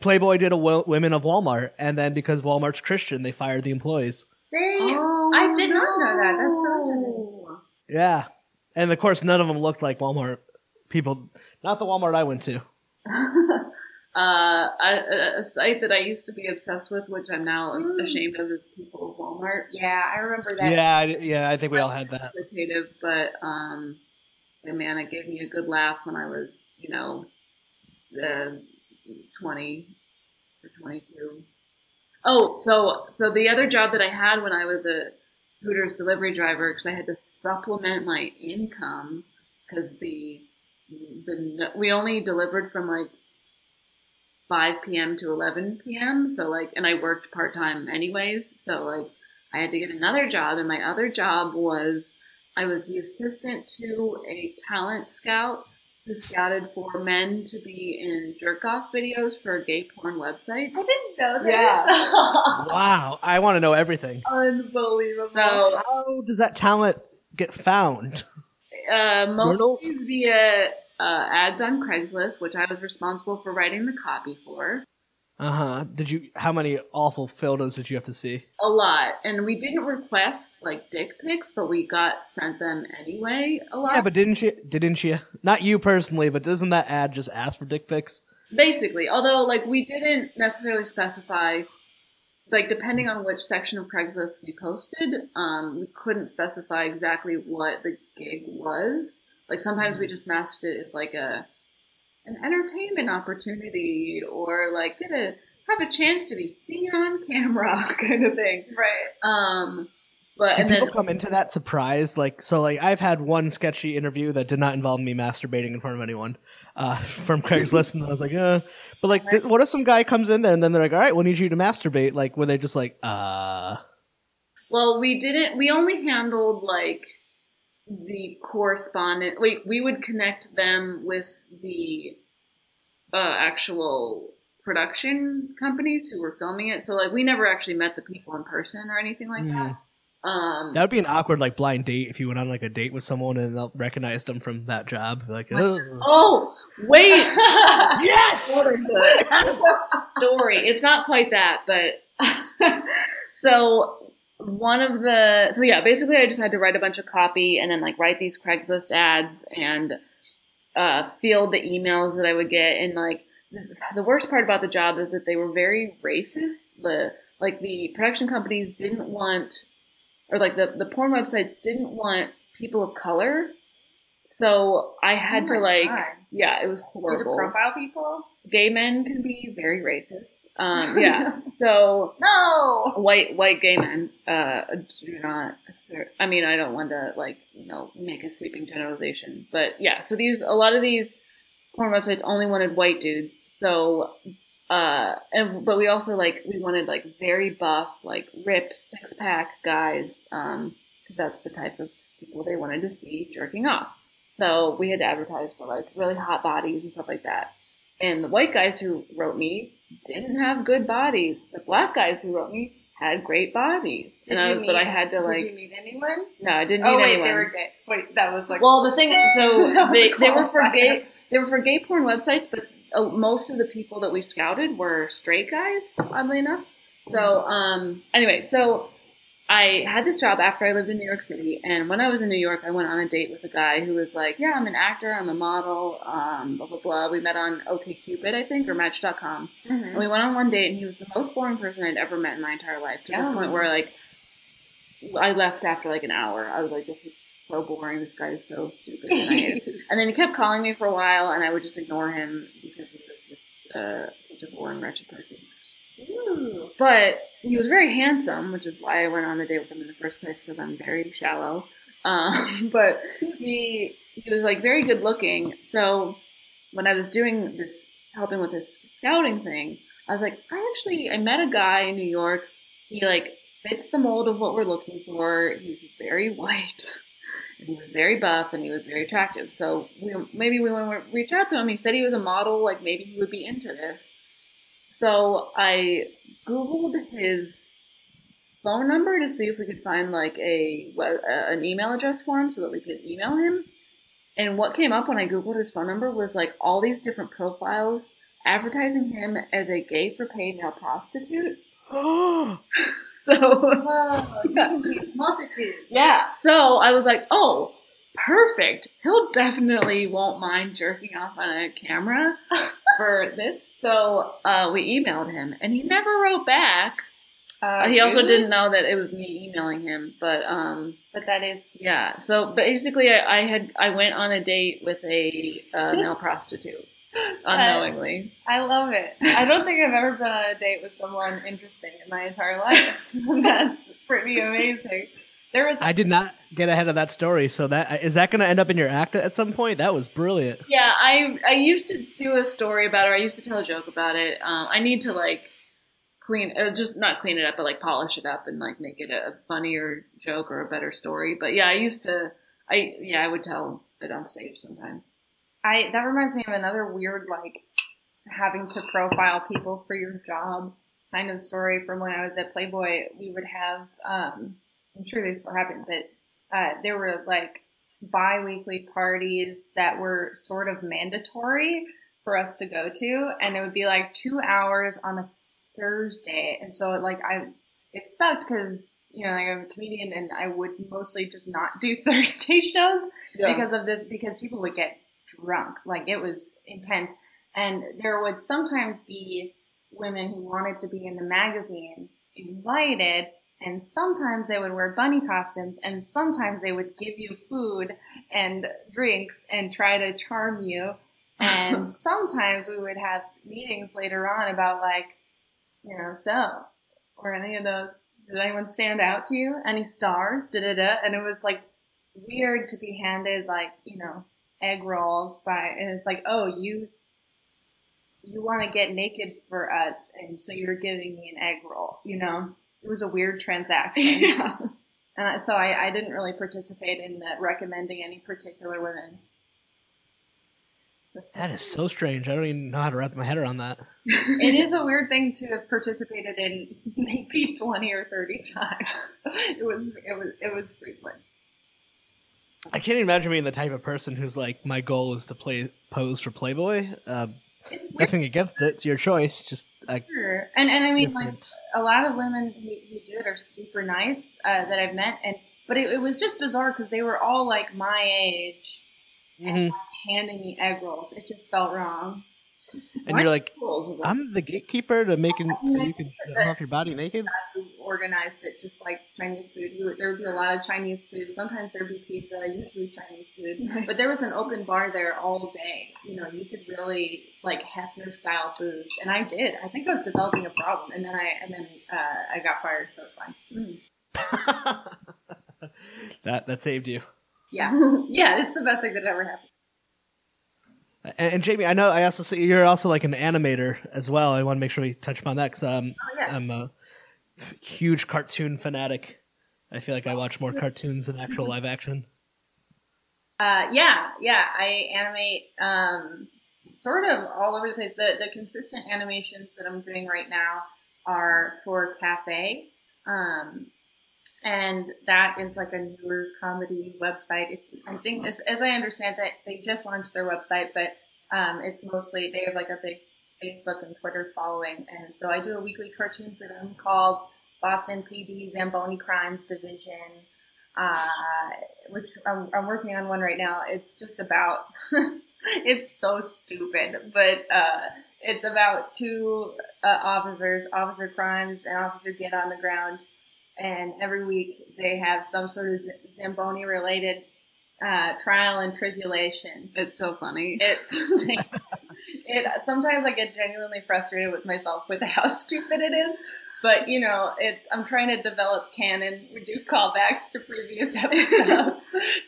Playboy did a wo- Women of Walmart, and then because Walmart's Christian, they fired the employees. They, Oh, I did not know that. That's so Yeah. And of course, none of them looked like Walmart people. Not the Walmart I went to. Uh, a, a site that I used to be obsessed with, which I'm now Mm. ashamed of, is People of Walmart. Yeah, I remember that. Yeah, I- yeah, I think we all had that. Qualitative, but um, and man, it gave me a good laugh when I was, you know, uh, 20 or 22. Oh, so so the other job that I had when I was a Hooters delivery driver, because I had to supplement my income, because the the we only delivered from like 5 p.m. to 11 p.m. So like, and I worked part time anyways. So like, I had to get another job, and my other job was I was the assistant to a talent scout who scouted for men to be in jerk off videos for gay porn websites. I didn't know this. Yeah. Wow, I want to know everything. Unbelievable. So How does that talent get found? uh, mostly via uh, ads on Craigslist, which I was responsible for writing the copy for. Uh huh. Did you? How many awful photos did you have to see? A lot, and we didn't request like dick pics, but we got sent them anyway. A lot. Yeah, but didn't you? Didn't you? Not you personally, but doesn't that ad just ask for dick pics? basically although like we didn't necessarily specify like depending on which section of craigslist we posted um, we couldn't specify exactly what the gig was like sometimes we just masked it as like a an entertainment opportunity or like get a have a chance to be seen on camera kind of thing right. um but Do and people then come into that surprised? Like, so, like, I've had one sketchy interview that did not involve me masturbating in front of anyone uh, from Craigslist, and I was like, uh. But like, th- what if some guy comes in there and then they're like, all right, we need you to masturbate? Like, were they just like, uh? Well, we didn't. We only handled like the correspondent. We we would connect them with the uh, actual production companies who were filming it. So like, we never actually met the people in person or anything like that. Um, That would be an awkward like blind date if you went on like a date with someone and they recognized them from that job. Like, "Ugh." oh wait, yes. story. It's not quite that, but so one of the so yeah, basically I just had to write a bunch of copy and then like write these Craigslist ads and uh, field the emails that I would get and like the worst part about the job is that they were very racist. The like the production companies didn't want or like the the porn websites didn't want people of color. So I had Oh to like God. yeah, it was horrible profile people? gay men can be very racist. Um, yeah. so No. white white gay men uh, do not. I mean, I don't want to like you know make a sweeping generalization, but yeah. So these a lot of these porn websites only wanted white dudes. So uh, and but we also like we wanted like very buff, like ripped six pack guys, um, because that's the type of people they wanted to see jerking off. So we had to advertise for like really hot bodies and stuff like that. And the white guys who wrote me didn't have good bodies. The black guys who wrote me had great bodies. Did and I you was, meet, but I had to did like you meet anyone? no, I didn't Oh meet wait, anyone. they were gay. Wait, that was like Well, the thing, so they, they were for gay. They were for gay porn websites, but uh, most of the people that we scouted were straight guys. Oddly enough. So, um, anyway, so I had this job after I lived in New York City, and when I was in New York, I went on a date with a guy who was like, "Yeah, I'm an actor, I'm a model, um, blah blah blah." We met on OkCupid, I think, or Match.com, Mhm. and we went on one date, and he was the most boring person I'd ever met in my entire life. To Yeah. the point where like I left after like an hour. I was like, "This is so boring. This guy is so stupid." And, and then he kept calling me for a while, and I would just ignore him because he was just uh, such a boring, wretched person. Ooh. But he was very handsome, which is why I went on the date with him in the first place because I'm very shallow. Um, but he he was like very good looking. So when I was doing this, helping with this scouting thing, I was like, I actually I met a guy in New York. He like fits the mold of what we're looking for. He's very white. He was very buff and he was very attractive. So we, maybe we want to reach out to him. He said he was a model. Like maybe he would be into this. So I googled his phone number to see if we could find like a an email address for him so that we could email him. And what came up when I googled his phone number was like all these different profiles advertising him as a gay for pay male prostitute. So Whoa, multitudes. yeah, so I was like, oh, perfect. He'll definitely won't mind jerking off on a camera for this. So uh, we emailed him, and he never wrote back. Uh, he also really? didn't know that it was me emailing him, but um, But that is yeah. So basically, I, I had I went on a date with a uh, male prostitute unknowingly. I love it. I don't think I've ever been on a date with someone interesting in my entire life. That's pretty amazing. There was I did not get ahead of that story. So that is that going to end up in your act at some point? That was brilliant. Yeah, I I used to do a story about it. I used to tell a joke about it. Um, I need to like clean or just not clean it up but like polish it up and like make it a funnier joke or a better story but yeah i used to i yeah i would tell it on stage sometimes I that reminds me of another weird like having to profile people for your job kind of story from when I was at Playboy. We would have um, I'm sure they still happen, but uh, there were like bi-weekly parties that were sort of mandatory for us to go to, and it would be like two hours on a Thursday, and so like I it sucked because you know like I'm a comedian and I would mostly just not do Thursday shows Yeah. because of this because people would get drunk. Like it was intense. And there would sometimes be women who wanted to be in the magazine invited and sometimes they would wear bunny costumes and sometimes they would give you food and drinks and try to charm you. And sometimes we would have meetings later on about like you know so were any of those did anyone stand out to you? Any stars? Da da da. And it was like weird to be handed like you know egg rolls by and it's like oh you you want to get naked for us and so you're giving me an egg roll you know? It was a weird transaction. Yeah. And so I, I didn't really participate in uh, recommending any particular women. That's That is so strange. I don't even know how to wrap my head around that. it is a weird thing to have participated in maybe 20 or 30 times. It was it was it was frequent I can't even imagine being the type of person who's like, my goal is to play pose for Playboy. Uh, nothing against it. It's your choice. Just uh, Sure. And and I mean, like a lot of women who, who do it are super nice uh, that I've met, and but it, it was just bizarre because they were all like my age and Mhm. like, handing me egg rolls. It just felt wrong. and you're like, Rules of it. I'm the gatekeeper to making so you can show off your body naked. Who organized it just like Chinese food? We would, there would be a lot of Chinese food. Sometimes there'd be pizza, usually Chinese food. Nice. But there was an open bar there all day. You know, you could really like Hefner style foods, and I did. I think I was developing a problem, and then I and then uh, I got fired, so it's fine. that that saved you. Yeah, yeah, it's the best thing that ever happened. And, and Jamie, I know I also see you're also like an animator as well. I want to make sure we touch upon that because um, Oh, yes. I'm a huge cartoon fanatic. I feel like I watch more cartoons than actual live action. Uh, yeah, yeah, I animate um, sort of all over the place. The the consistent animations that I'm doing right now are for Cafe, um, and that is like a newer comedy website. It's I think as, as I understand that they just launched their website, but um, it's mostly they have like a big Facebook and Twitter following, and so I do a weekly cartoon for them called Boston PD Zamboni Crimes Division. Uh, which I'm, I'm working on one right now. It's just about, it's so stupid, but uh, it's about two uh, officers, Officer Crimes and Officer Get on the Ground, and every week they have some sort of Zamboni related uh, trial and tribulation. It's so funny. It's it. Sometimes I get genuinely frustrated with myself with how stupid it is. But you know, it's I'm trying to develop canon. We do callbacks to previous episodes.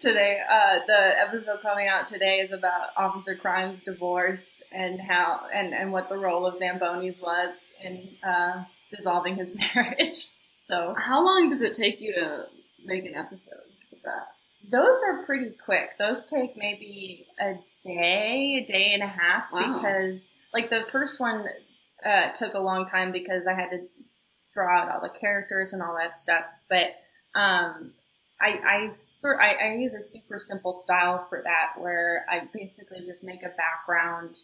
today, uh, the episode coming out today is about Officer Crime's divorce and how and and what the role of Zamboni's was in uh, dissolving his marriage. So How long does it take you to make an episode of that? Those are pretty quick. Those take maybe a day, a day and a half Wow. because like the first one uh, took a long time because I had to draw out all the characters and all that stuff. But um, I, I sort I, I use a super simple style for that where I basically just make a background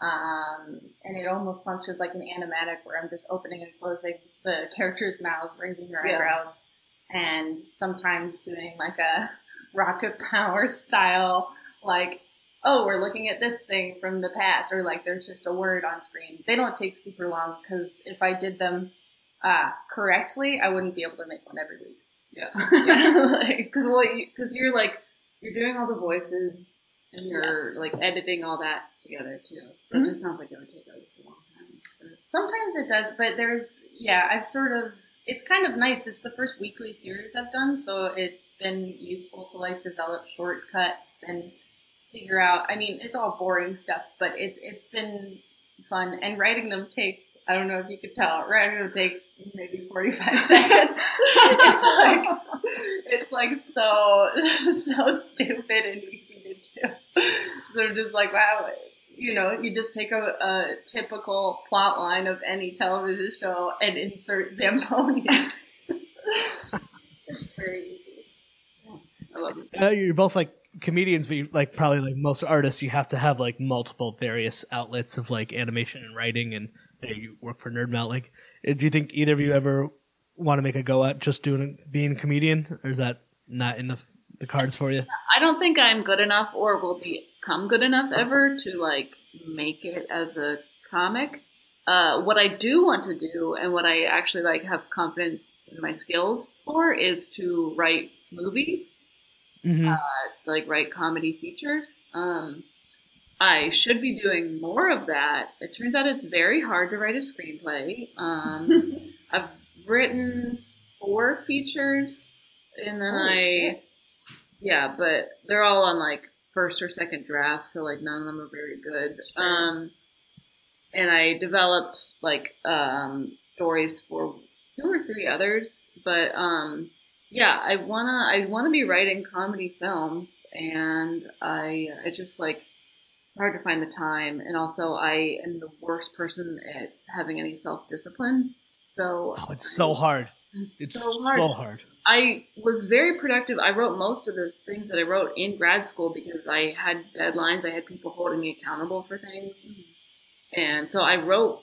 um, and it almost functions like an animatic where I'm just opening and closing the characters' mouths, raising their Yeah. eyebrows, and sometimes doing like a rocket power style, like, oh, we're looking at this thing from the past, or like there's just a word on screen. They don't take super long because if I did them uh, correctly, I wouldn't be able to make one every week. Yeah, because well, because you're like you're doing all the voices and you're Yes. like editing all that together too. Mhm. It just sounds like it would take a long time. Sometimes it does, but there's yeah, I've sort of it's kind of nice. It's the first weekly series I've done, so it's been useful to like develop shortcuts and figure out. I mean, it's all boring stuff, but it it's been fun. And writing them takes I don't know if you could tell. Random takes maybe 45 seconds. it's like it's like so so stupid and easy to do. So just like, wow, you know, you just take a, a typical plot line of any television show and insert Zambonius. it's very easy. I love it. You're both like comedians, but you, like probably like most artists, you have to have like multiple various outlets of like animation and writing, and you, work for Nerd Melt. Like, uh, do you think either of you ever want to make a go at just doing being a comedian, or is that not in the the cards for you? I don't think I'm good enough or will become good enough ever to like make it as a comic. Uh, what I do want to do and what I actually like have confidence in my skills for is to write movies, Mm-hmm. uh, like write comedy features. Um, I should be doing more of that. It turns out it's very hard to write a screenplay. Um, I've written four features, and then I, yeah, but they're all on like first or second draft, so like none of them are very good. Sure. Um, and I developed like um, stories for two or three others, but um, yeah, I wanna I wanna be writing comedy films, and I I just like hard to find the time, and also I am the worst person at having any self discipline. So Oh, it's so hard. It's so so hard. hard. I was very productive. I wrote most of the things that I wrote in grad school because I had deadlines. I had people holding me accountable for things. And so I wrote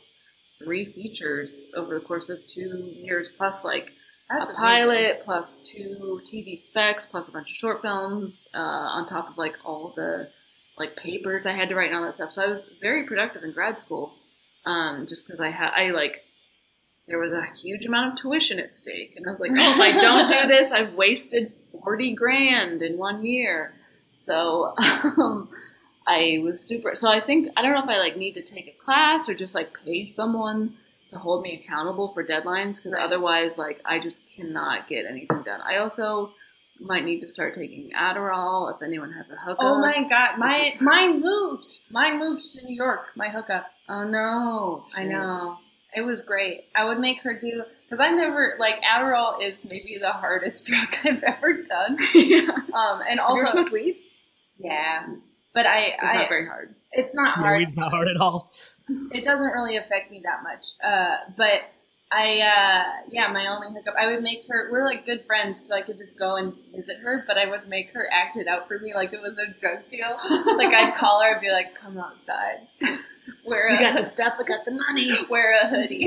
three features over the course of two years, plus like That's a amazing. pilot, plus two TV specs, plus a bunch of short films, uh, on top of like all the like papers I had to write and all that stuff. So I was very productive in grad school, um, just because I had I like there was a huge amount of tuition at stake, and I was like, oh, if I don't do this, I've wasted forty grand in one year. So um, I was super. So I think I don't know if I like need to take a class or just like pay someone to hold me accountable for deadlines because Right. otherwise, like I just cannot get anything done. I also might need to start taking Adderall if anyone has a hookup. Oh my god, my mine moved. Mine moved to New York. My hookup. Oh no! I know. It was great. I would make her do because I never like Adderall is maybe the hardest drug I've ever done. yeah. Um, and Also, also smoked weed? yeah, but I, It's I not very hard. it's not Yeah, hard. weed's not hard at all. It doesn't really affect me that much. Uh, but I uh, yeah, my only hookup. I would make her. We're like good friends, so I could just go and visit her. But I would make her act it out for me like it was a drug deal. like I'd call her and be like, "Come outside." Wear You a- got the stuff. I got the money. wear a hoodie.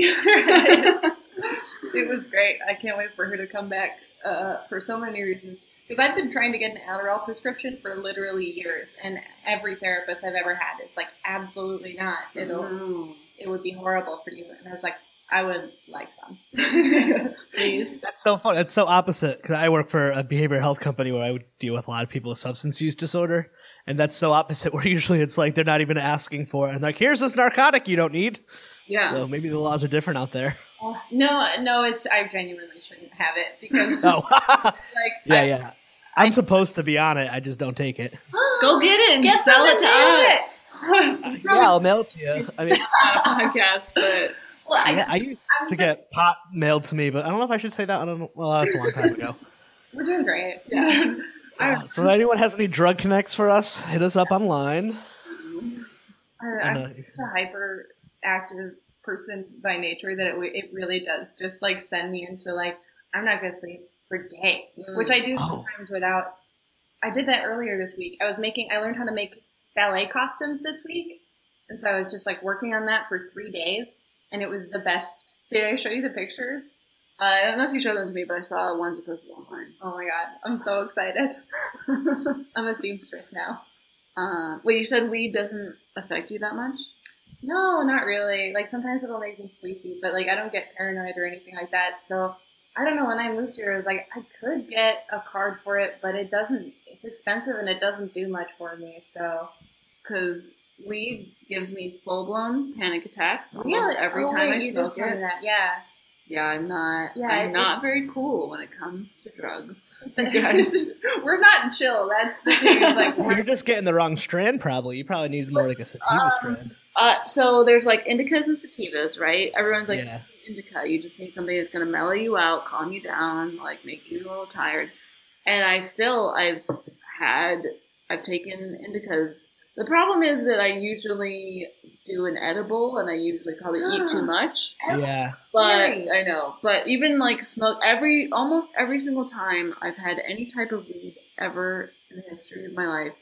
it was great. I can't wait for her to come back uh, for so many reasons. Because I've been trying to get an Adderall prescription for literally years, and every therapist I've ever had is like, absolutely not. It'll, it would be horrible for you. And I was like, I would like some, please. That's so fun. That's so opposite because I work for a behavioral health company where I would deal with a lot of people with substance use disorder, and that's so opposite. Where usually it's like they're not even asking for it, and like here's this narcotic you don't need. Yeah. So maybe the laws are different out there. Oh, no, no, it's I genuinely shouldn't have it because Oh, like yeah, I- yeah. I'm supposed to be on it. I just don't take it. Go get it and Get sell it to and us. Yeah, I'll mail it to you. I mean, Not a podcast, but Well, I, yeah, I used I'm to so- get pot mailed to me, but I don't know if I should say that. I don't know. Well, that's a long time ago. we're doing great. Yeah. Uh, so, if anyone has any drug connects for us, hit us up online. I, I I'm know. such a hyperactive person by nature that it, it really does just like send me into like I'm not gonna sleep for days, Mm. which I do Oh. sometimes without. I did that earlier this week. I was making. I learned how to make ballet costumes this week, and so I was just like working on that for three days, and it was the best. Did I show you the pictures? I don't know if you showed them to me, but I saw ones you posted online. Oh my god, I'm so excited. I'm a seamstress now. Uh, wait, you said weed doesn't affect you that much? No, not really. Like sometimes it'll make me sleepy, but like I don't get paranoid or anything like that. So I don't know. When I moved here, I was like, I could get a card for it, but it doesn't. It's expensive and it doesn't do much for me. So Because weed gives me full blown panic attacks almost Yeah, every oh, time wait, I you smoke it. that. Yeah, Yeah, I'm not. Yeah, I'm it- not very cool when it comes to drugs. guys, we're not chill. That's the thing. It's like You're we're, just getting the wrong strand, probably. You probably need more like a sativa Um, strand. Uh, so there's like indicas and sativas, right? Everyone's like yeah. indica. You just need somebody that's going to mellow you out, calm you down, like make you a little tired. And I still, I've had, I've taken indicas. The problem is that I usually do an edible, and I usually probably eat too ah. much. Yeah. But I know. But even like smoke every almost every single time I've had any type of weed ever in the history of my life,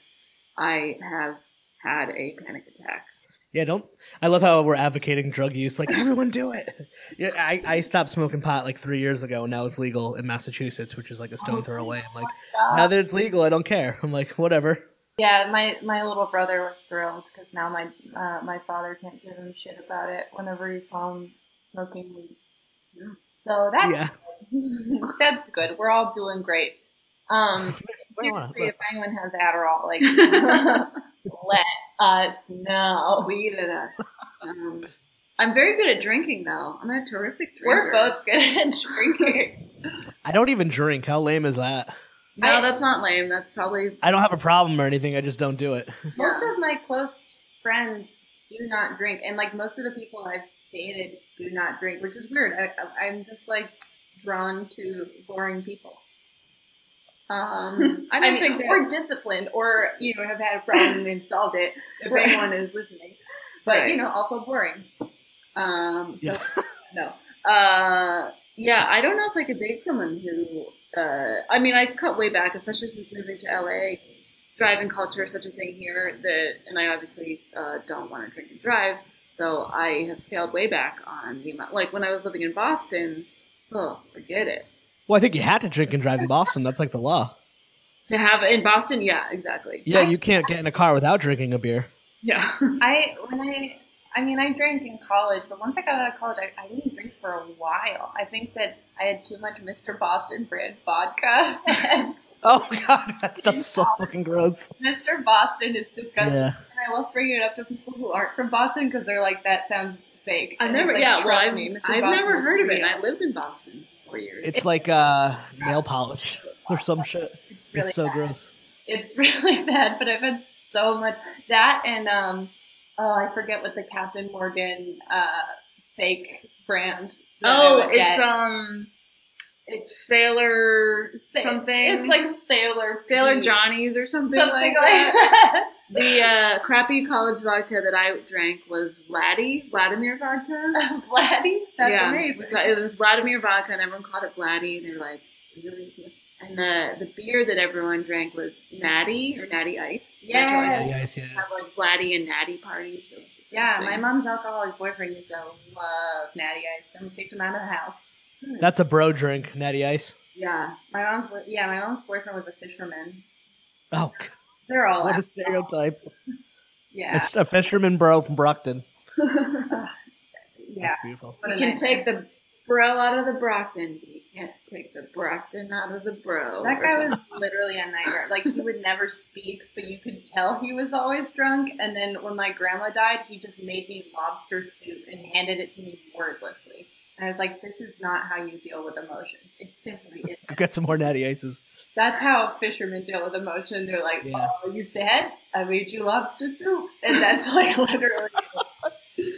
I have had a panic attack. Yeah, don't. I love how we're advocating drug use. Like everyone do it. Yeah, I, I stopped smoking pot like three years ago, and now it's legal in Massachusetts, which is like a stone oh throw away. I'm like, now that it's legal, I don't care. I'm like, whatever. Yeah, my my little brother was thrilled because now my uh, my father can't give him shit about it whenever he's home smoking weed. So that's Yeah. that's good. We're all doing great. Um, Where am I? seriously, if anyone has Adderall, like let us know. Tweet at us. Um, I'm very good at drinking, though. I'm a terrific drinker. We're both good at drinking. I don't even drink. How lame is that? No, I- that's not lame. That's probably I don't have a problem or anything. I just don't do it. Most of my close friends do not drink, and like most of the people I've dated do not drink, which is weird. I, I'm just like drawn to boring people. Um, I don't mean, think that. or disciplined, or you know, have had a problem and solved it. If anyone is listening, but Right. you know, also boring. Um, so, Yeah. no. Uh, yeah, I don't know if I could date someone who. Uh, I mean, I cut way back, especially since moving to LA. Driving culture is such a thing here that, and I obviously uh, don't want to drink and drive, so I have scaled way back on the amount. Like when I was living in Boston, oh, forget it. Well, I think you had to drink and drive in Boston. That's like the law. To have in Boston, yeah, exactly. Yeah, you can't get in a car without drinking a beer. Yeah. I when I I mean I drank in college, but once I got out of college, I, I didn't drink for a while. I think that I had too much Mr. Boston brand vodka, and Oh god, that stuff's so fucking gross. Mr. Boston is disgusting. Yeah. And I love bringing it up to people who aren't from Boston because they're like, that sounds fake. I've never, like, yeah, well, trust I've, me, Mr. I've Boston never heard of it. I lived in Boston for years. It's like uh nail polish or some shit. It's really It's so bad. gross. It's really bad, but I've had so much that and um oh I forget what the Captain Morgan uh fake brand. oh, it's get. um, it's Sailor Sa- something. It's like Sailor Sailor. Johnny's or something, something like, like that. that. The uh, crappy college vodka that I drank was Vladdy, Vladimir vodka. Vladdy, that's yeah, amazing. It was Vladimir vodka, and everyone called it Vladdy. And they were like, really? And the the beer that everyone drank was Natty or Natty Ice. Yes. Yeah, yeah, I see that. Have like Vladdy and Natty parties. Yeah, my mom's alcoholic boyfriend used to love Natty Ice, and we kicked him out of the house. Hmm. That's a bro drink, natty ice. Yeah, My mom's yeah, my mom's boyfriend was a fisherman. Oh, They're all what a out- stereotype. yeah, It's a fisherman bro from Brockton. yeah. That's beautiful. You can nightmare. take the bro out of the Brockton, but you can't take the Brockton out of the bro. That guy was literally a nightmare. Like he would never speak, but you could tell he was always drunk. And then when my grandma died, he just made me lobster soup and handed it to me wordlessly. And I was like, "This is not how you deal with emotion. It simply isn't." get some more natty ices. That's how fishermen deal with emotion. They're like, Yeah. "Oh, you said I made you lobster soup," and that's like literally.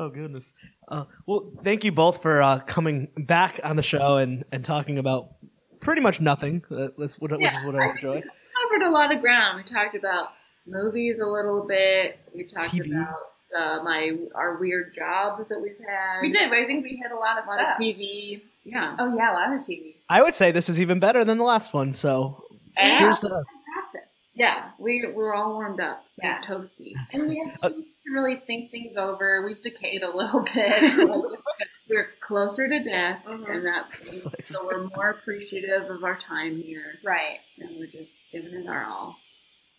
Oh goodness. Uh, well, thank you both for uh, coming back on the show and, and talking about pretty much nothing. Uh, that's what, which Yeah. is what I enjoy. covered a lot of ground. We talked about movies a little bit. We talked TV. about uh, my our weird jobs that we've had. We did. but I think we hit a lot of a lot of stuff. TV. Yeah. Oh yeah, a lot of TV. I would say this is even better than the last one. So Yeah. cheers to us. Practice. Yeah, we we're all warmed up. Yeah. We're toasty. And we have Uh, to really think things over. We've decayed a little bit. We're closer to death, Mhm. and that so we're more appreciative of our time here, right. and we're just giving it our all.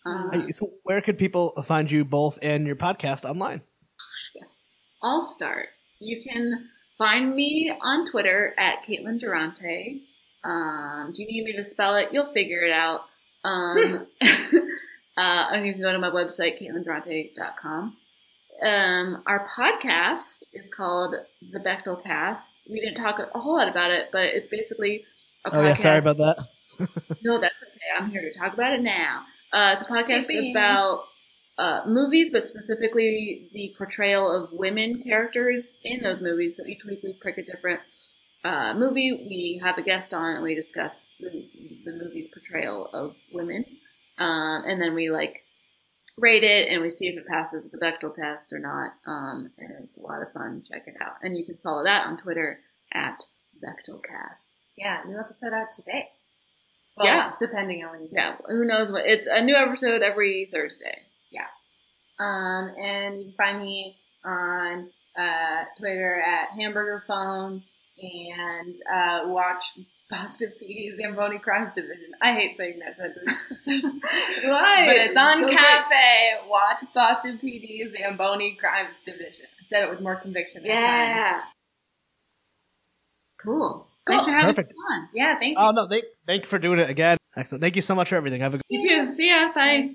Um, Hey, so where could people find you both and your podcast online? I'll start. You can find me on Twitter at Caitlin Durante. Um, do you need me to spell it? You'll figure it out. Um, uh, and you can go to my website, CaitlinDurante.com. Um, our podcast is called The Bechdel Cast. We didn't talk a whole lot about it, but it's basically a podcast. Oh yeah, sorry about that. No, that's okay. I'm here to talk about it now. Uh, it's a podcast Yippee. about uh, movies, but specifically the portrayal of women characters in those movies. So each week we pick a different uh, movie. We have a guest on and we discuss the, the movie's portrayal of women. Um, and then we like rate it and we see if it passes the Bechdel test or not. Um, and it's a lot of fun. Check it out. And you can follow that on Twitter at BechdelCast. Yeah, new episode out today. Well, Yeah. depending on when you Yeah, who knows what? It's a new episode every Thursday. Yeah. Um, and you can find me on uh, Twitter at Hamburger Phone and uh, watch Boston PD Zamboni Crimes Division. I hate saying that sentence. Why? But it's on So great. Cafe. Watch Boston PD Zamboni Crimes Division. I said it with more conviction. that time. Yeah. Cool. Thanks for having Perfect. us on. Yeah, thank oh, you. Oh no, thank thank you for doing it again. Excellent. Thank you so much for everything. Have a good You too. See ya. Bye.